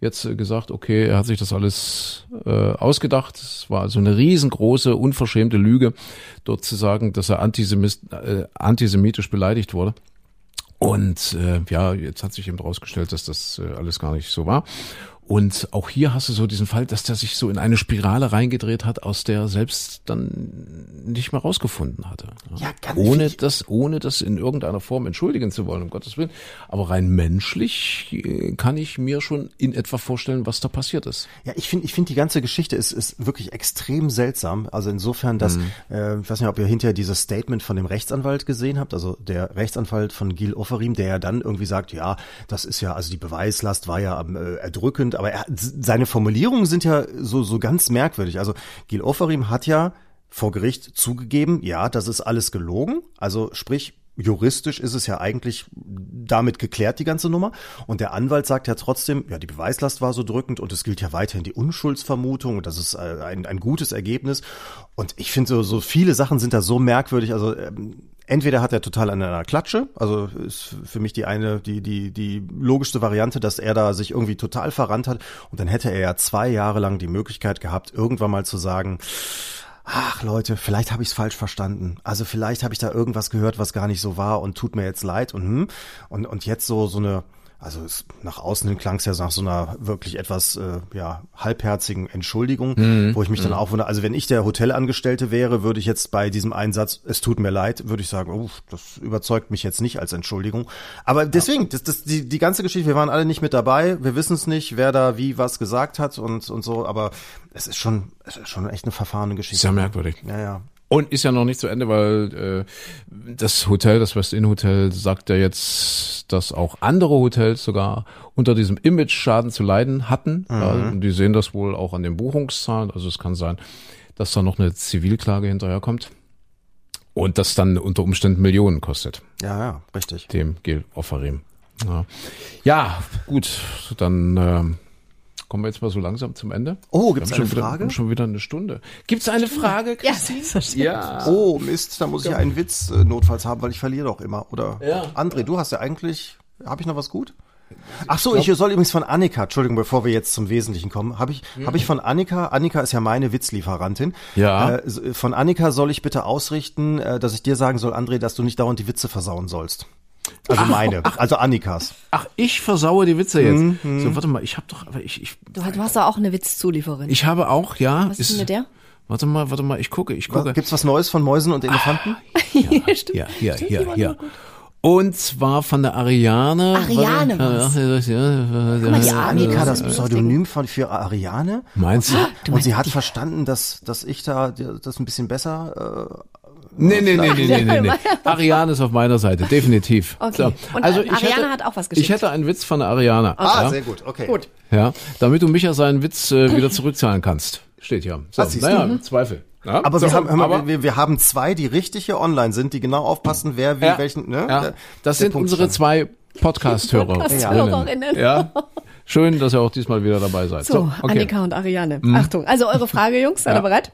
jetzt äh, gesagt, okay, er hat sich das alles äh, ausgedacht. Es war also eine riesengroße, unverschämte Lüge, dort zu sagen, dass er antisemit, äh, antisemitisch beleidigt wurde. Und äh, ja, jetzt hat sich eben herausgestellt, dass das äh, alles gar nicht so war. Und auch hier hast du so diesen Fall, dass der sich so in eine Spirale reingedreht hat, aus der er selbst dann nicht mehr rausgefunden hatte. Ja, ganz ohne das, ohne das in irgendeiner Form entschuldigen zu wollen, um Gottes Willen. Aber rein menschlich äh, kann ich mir schon in etwa vorstellen, was da passiert ist. Ja, ich finde, ich finde die ganze Geschichte ist, ist wirklich extrem seltsam. Also insofern, dass, mhm. äh, ich weiß nicht, ob ihr hinterher dieses Statement von dem Rechtsanwalt gesehen habt, also der Rechtsanwalt von Gil Offerim, der ja dann irgendwie sagt, ja, das ist ja, also die Beweislast war ja äh, erdrückend, aber er, seine Formulierungen sind ja so, so ganz merkwürdig. Also Gil Oferim hat ja vor Gericht zugegeben, ja, das ist alles gelogen. Also sprich, juristisch ist es ja eigentlich damit geklärt, die ganze Nummer. Und der Anwalt sagt ja trotzdem, ja, die Beweislast war so drückend und es gilt ja weiterhin die Unschuldsvermutung und das ist äh, ein, ein gutes Ergebnis. Und ich finde so, so viele Sachen sind da so merkwürdig. Also ähm, entweder hat er total an einer Klatsche, also ist für mich die eine, die, die, die logischste Variante, dass er da sich irgendwie total verrannt hat und dann hätte er ja zwei Jahre lang die Möglichkeit gehabt, irgendwann mal zu sagen, ach Leute, vielleicht habe ich es falsch verstanden. Also vielleicht habe ich da irgendwas gehört, was gar nicht so war und tut mir jetzt leid und hm, und, und jetzt so, so eine also es, nach außen hin klang es ja nach so einer wirklich etwas äh, ja halbherzigen Entschuldigung, mhm. wo ich mich dann mhm. auch wundere. Also wenn ich der Hotelangestellte wäre, würde ich jetzt bei diesem Einsatz, es tut mir leid, würde ich sagen, oh, das überzeugt mich jetzt nicht als Entschuldigung. Aber deswegen, ja. das, das, die, die ganze Geschichte, wir waren alle nicht mit dabei, wir wissen es nicht, wer da wie was gesagt hat und, und so, aber es ist schon, es ist schon echt eine verfahrene Geschichte. Sehr merkwürdig. Ja, ja. Und ist ja noch nicht zu Ende, weil äh, das Hotel, das West Inn Hotel, sagt ja jetzt, dass auch andere Hotels sogar unter diesem Image-Schaden zu leiden hatten. Mhm. Und die sehen das wohl auch an den Buchungszahlen. Also es kann sein, dass da noch eine Zivilklage hinterherkommt. Und das dann unter Umständen Millionen kostet. Ja, ja, richtig. Dem Gil Offerim. Ja. ja, gut, dann äh, kommen wir jetzt mal so langsam zum Ende. Oh, gibt es eine wieder, Frage? schon wieder eine Stunde. Gibt es eine Frage, Christine? Ja, ja. Oh, Mist, da muss ich ja einen Witz äh, notfalls haben, weil ich verliere doch immer. Oder ja. André, du hast ja eigentlich, habe ich noch was gut? Ach so, ich, ich soll übrigens von Annika, Entschuldigung, bevor wir jetzt zum Wesentlichen kommen, habe ich, mhm. habe ich von Annika, Annika ist ja meine Witzlieferantin. Ja. Äh, von Annika soll ich bitte ausrichten, äh, dass ich dir sagen soll, André, dass du nicht dauernd die Witze versauen sollst. Also ach, meine, ach, also Annikas. Ach, ich versaue die Witze jetzt. Mhm, mhm. so, warte mal, ich habe doch, aber ich, ich. Du, du hast doch auch eine Witzzulieferin. Ich habe auch, ja. Was ist, ist denn mit der? Warte mal, warte mal, ich gucke, ich gucke. Gibt's was Neues von Mäusen und Elefanten? Ja, stimmt. Ja, hier, Stimmt, hier, gut. Und zwar von der Ariane. Ariane war's. Guck mal, die Annika, das Äh, Pseudonym von, für Ariane? Meinst du? Und sie hat verstanden, dass, dass ich da das ein bisschen besser Nee, nee, nee, nee, nee, nee, nee. Ariane ist auf meiner Seite, definitiv. Okay. Und Ariane hat auch was geschickt. Ich hätte einen Witz von der Ariane. äh, Ah, ja? sehr gut, okay. Gut. Ja, damit du Micha seinen Witz äh, wieder zurückzahlen kannst. Steht hier. So, siehst naja, du. im Zweifel. Ja, Aber so, wir, haben, aber, wir, wir haben zwei, die richtig hier online sind, die genau aufpassen, wer wie ja, welchen. Ne? ja, das der sind Punkt unsere stand. zwei Podcast-Hörer. Podcast-Hörerinnen. Ja, schön, dass ihr auch diesmal wieder dabei seid. So, okay. Annika und Ariane. Achtung, also eure Frage, Jungs, seid ihr bereit?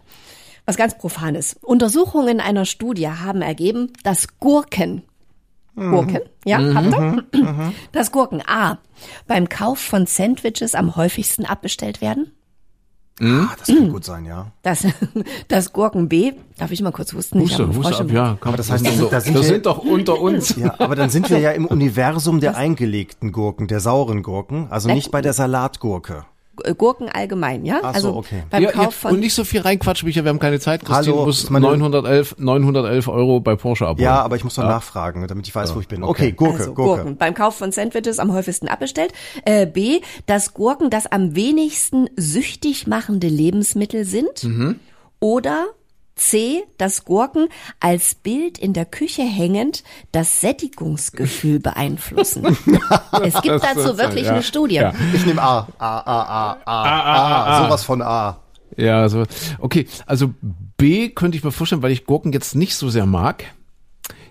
Was ganz Profanes. Untersuchungen einer Studie haben ergeben, dass Gurken, Gurken, ja, habt ihr? Dass Gurken A beim Kauf von Sandwiches am häufigsten abbestellt werden. Ah, das kann gut sein, ja. Dass, dass Gurken B, darf ich mal kurz husten? Ich habe Huste, einen Huste ab, ja. Komm, das heißt, das, da sind- da sind das wir- sind doch unter uns. Ja, aber dann sind wir ja im Universum der eingelegten Gurken, der sauren Gurken, also nicht bei der Salatgurke. Gurken allgemein, ja? Ach so, also okay. beim Ja, Kauf ja, von und nicht so viel reinquatschen, Micha, wir haben keine Zeit. Christine Hallo, muss ist meine- 911, 911 Euro bei Porsche abholen. Ja, aber ich muss doch nachfragen, damit ich weiß, wo ich bin. Okay, Gurke, also Gurke. Gurken. Beim Kauf von Sandwiches am häufigsten abbestellt. Äh, B, dass Gurken das am wenigsten süchtig machende Lebensmittel sind. Mhm. Oder C, dass Gurken als Bild in der Küche hängend das Sättigungsgefühl beeinflussen. es gibt Das dazu wirklich ja, eine Studie. ja. Ich nehme A. A, A, A, A, A, sowas von A. Ja, also, okay. Also B könnte ich mir vorstellen, weil ich Gurken jetzt nicht so sehr mag.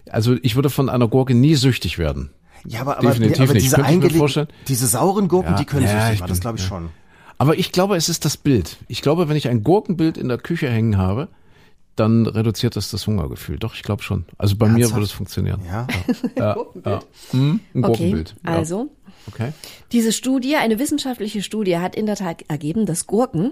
Also ich würde von einer Gurke nie süchtig werden. Ja, aber, aber, Definitiv aber nicht. diese eingelegten, vorstellen. diese sauren Gurken, Ja, die können ja, süchtig machen, das glaube ich ja. schon. Aber ich glaube, es ist das Bild. Ich glaube, wenn ich ein Gurkenbild in der Küche hängen habe, dann reduziert das das Hungergefühl. Doch, ich glaube schon. Also bei mir Ernsthaft? würde es funktionieren. Ja. Ja, ja. Hm, ein Okay, Gurkenbild. Ja. also Okay. Diese Studie, eine wissenschaftliche Studie, hat in der Tat ergeben, dass Gurken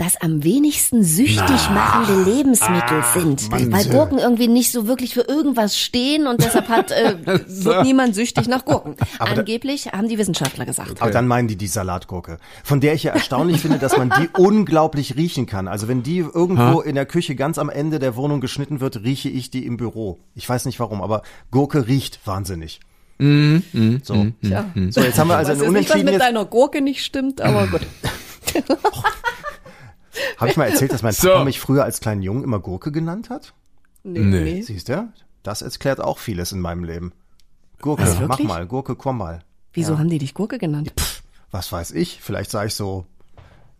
das am wenigsten süchtig machende Lebensmittel sind. Mann. weil Gurken irgendwie nicht so wirklich für irgendwas stehen und deshalb hat, äh, wird niemand süchtig nach Gurken. Aber da- Angeblich haben die Wissenschaftler gesagt. Aber dann meinen die die Salatgurke, von der ich ja erstaunlich finde, dass man die unglaublich riechen kann. Also wenn die irgendwo in der Küche ganz am Ende der Wohnung geschnitten wird, rieche ich die im Büro. Ich weiß nicht warum, aber Gurke riecht wahnsinnig. so. Tja. so, jetzt haben wir also Ich eine weiß jetzt nicht, was Unentschieden. mit deiner Gurke nicht stimmt, aber gut. Habe ich mal erzählt, dass mein So. Papa mich früher als kleinen Jungen immer Gurke genannt hat? Nee, Nee. Siehst du? Das erklärt auch vieles in meinem Leben. Gurke, Was, mach mal, Gurke, komm mal. Wieso haben die dich Gurke genannt? was weiß ich, vielleicht sah ich so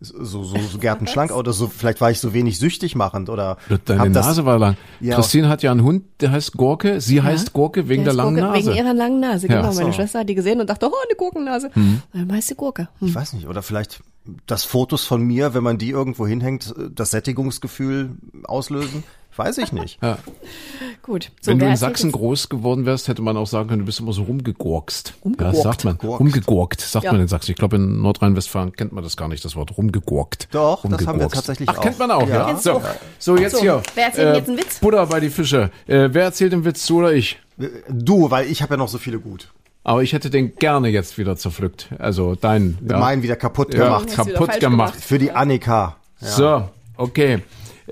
so so, so gärtenschlank oder so, vielleicht war ich so wenig süchtig machend oder Deine hab das- Nase war lang. Ja. Christine hat ja einen Hund, der heißt Gurke. Sie heißt Gurke wegen der, ist langen Gurke, Nase. Wegen ihrer langen Nase, Ja. genau. Ach Meine so. Schwester hat die gesehen und dachte, oh, eine Gurkennase. Dann heißt sie Gurke. Hm. Ich weiß nicht, oder vielleicht das Fotos von mir, wenn man die irgendwo hinhängt, das Sättigungsgefühl auslösen? Weiß ich nicht. Ja. Gut. So, Wenn du in Sachsen jetzt- groß geworden wärst, hätte man auch sagen können, du bist immer so rumgegurkst. Rumgegurkt. Ja, sagt man. Gurkt. Rumgegurkt, sagt Ja. man in Sachsen. Ich glaube, in Nordrhein-Westfalen kennt man das gar nicht, das Wort rumgegurkt. Doch, das haben wir tatsächlich Ach, auch. kennt man auch, ja. Ja. So, so, jetzt So, hier. wer erzählt jetzt einen Witz? Buddha bei die Fische. Äh, wer erzählt den Witz, du oder ich? Du, weil ich habe ja noch so viele gut. Aber ich hätte den gerne jetzt wieder zerpflückt. Also dein. Ja, Meinen wieder kaputt ja, gemacht. Wieder kaputt gemacht. gemacht. Für die Annika. So, okay.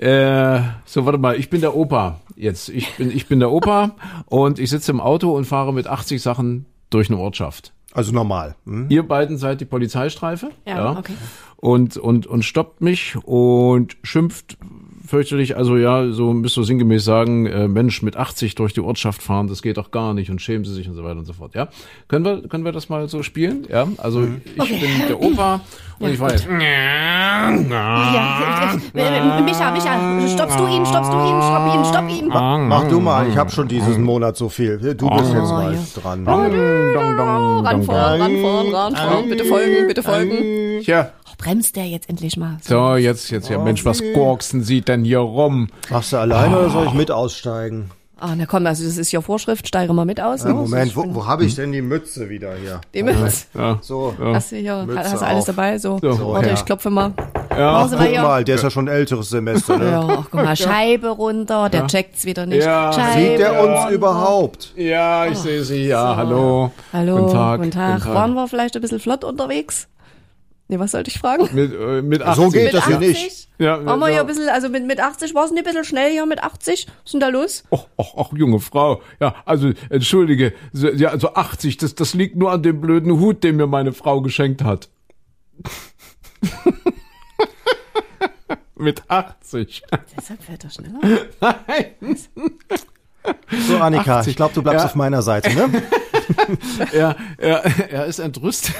Äh, so, warte mal, ich bin der Opa jetzt. Ich bin, ich bin der Opa und ich sitze im Auto und fahre mit 80 Sachen durch eine Ortschaft. Also normal. Hm? Ihr beiden seid die Polizeistreife. Ja, okay. Und, und, und stoppt mich und schimpft fürchterlich, also ja, so müsst ihr sinngemäß sagen, äh, Mensch, mit 80 durch die Ortschaft fahren, das geht doch gar nicht und schämen sie sich und so weiter und so fort, ja. Können wir, können wir das mal so spielen? Ja, also ich Okay. bin der Opa und ich weiß. Ja, äh, Micha, Micha, stoppst du ihn, stoppst du ihn, stopp ihn, stopp ihn. Mach du mal, ich habe schon diesen Monat so viel. Du bist jetzt mal ja. dran. Ranfahren, ranfahren, ranfahren, bitte folgen, bitte folgen. Tja, Oh, bremst der jetzt endlich mal. so, jetzt, jetzt, ja, Mensch, was gorksen Sie denn hier rum? Machst du alleine oder soll ich mit aussteigen? Ah, na komm, also das ist ja Vorschrift, steige mal mit aus. Ne? Moment, wo, wo habe ich denn die Mütze wieder hier? Die Mütze. Ja, So, Hast du hier, Mütze hast du alles auf. dabei? So, So, warte, ja. ich klopfe mal. ja, mal guck hier. mal, der ist ja schon ein älteres Semester. Ne? Ja, ach, guck mal, Scheibe runter, der checkt's wieder nicht. Ja. Scheibe Sieht der uns runter. überhaupt? ja, ich sehe Sie, ja, hallo. Hallo, Guten Tag, guten Tag. guten Tag. Waren wir vielleicht ein bisschen flott unterwegs? Nee, was sollte ich fragen? Mit, äh, mit 80. So geht Mit das hier nicht. Ja, Waren wir ja. hier ein bisschen, also mit, mit 80 war es ein bisschen schnell hier mit 80. Was ist denn da los? Och, och, och, junge Frau. Ja, also, entschuldige. Ja, also 80, das, das liegt nur an dem blöden Hut, den mir meine Frau geschenkt hat. Mit 80. Deshalb fährt er schneller. Nein. So, Annika, 80. ich glaube, du bleibst Ja. auf meiner Seite, ne? Er, er, er ist entrüstet.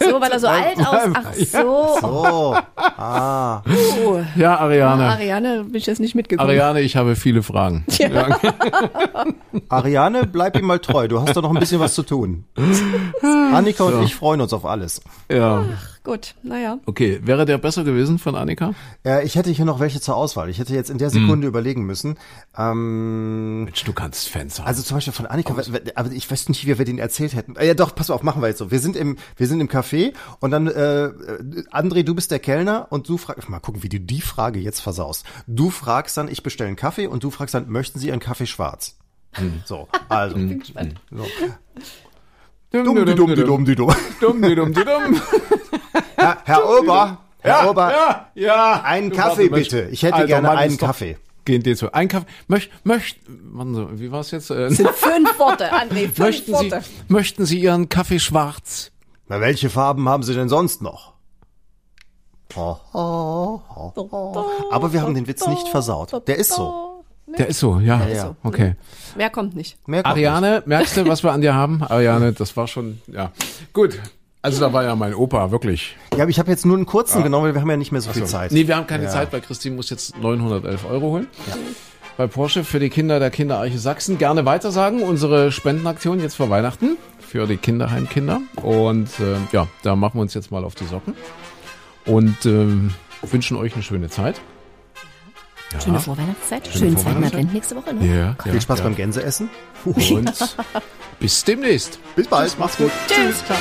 So, weil er so alt aus. Ach so. Oh, ah. Oh. Ja, Ariane. Ariane bin ich jetzt nicht mitgekommen. Ariane, ich habe viele Fragen. Ja. Ariane, bleib ihm mal treu. Du hast doch noch ein bisschen was zu tun. Annika und ich freuen uns auf alles. ja. Gut, naja. Okay, wäre der besser gewesen von Annika? Äh, ich hätte hier noch welche zur Auswahl. Ich hätte jetzt in der Sekunde überlegen müssen. Ähm, Mensch, du kannst Fans haben. also zum Beispiel von Annika, aber ich weiß nicht, wie wir den erzählt hätten. Äh, Ja, doch, pass mal auf, machen wir jetzt so. Wir sind im, wir sind im Café und dann, äh, André, du bist der Kellner und du fragst, mal gucken, wie du die Frage jetzt versaust. Du fragst dann, ich bestelle einen Kaffee und du fragst dann, möchten Sie einen Kaffee schwarz? So, also. So. Dumm, die dumm, die dumm, die dumm. Dumm, die dumm, die dumm. Herr, Herr Ober, Herr Ober, ja, ja. einen Kaffee bitte. Ich hätte Alter, gerne einen Kaffee. Gehen dir zu. Ein Kaffee. Möcht, möcht, warten Sie, wie war's jetzt? Äh, Sind fünf Worte, André, fünf möchten Sie, Worte. möchten Sie Ihren Kaffee schwarz? Na, welche Farben haben Sie denn sonst noch? Oh, oh, oh, oh. Aber wir haben den Witz nicht versaut. Der ist so. Der ist so, ja. ist so. Okay. Mehr kommt nicht. Mehr kommt Ariane, merkst du, was wir an dir haben? Ariane, das war schon, ja. Gut. Also da war ja mein Opa, wirklich. nicht. Ja, aber ich habe jetzt nur einen kurzen genommen, weil wir haben ja nicht mehr so viel Zeit. Nee, wir haben keine Zeit, weil Christine muss jetzt 911 Euro holen. Bei Porsche für die Kinder der Kinderarche Sachsen. Gerne weitersagen. Unsere Spendenaktion jetzt vor Weihnachten für die Kinderheimkinder. Und äh, ja, da machen wir uns jetzt mal auf die Socken. Und ähm, wünschen euch eine schöne Zeit. Ja. Schöne Vorweihnachtszeit. Schönen zweiten Vorweihnachtszeit. Advent nächste Woche. Ne? Ja, ja, Viel Spaß ja. beim Gänseessen. Und bis demnächst. Bis bald. Macht's gut. Tschüss. Ciao.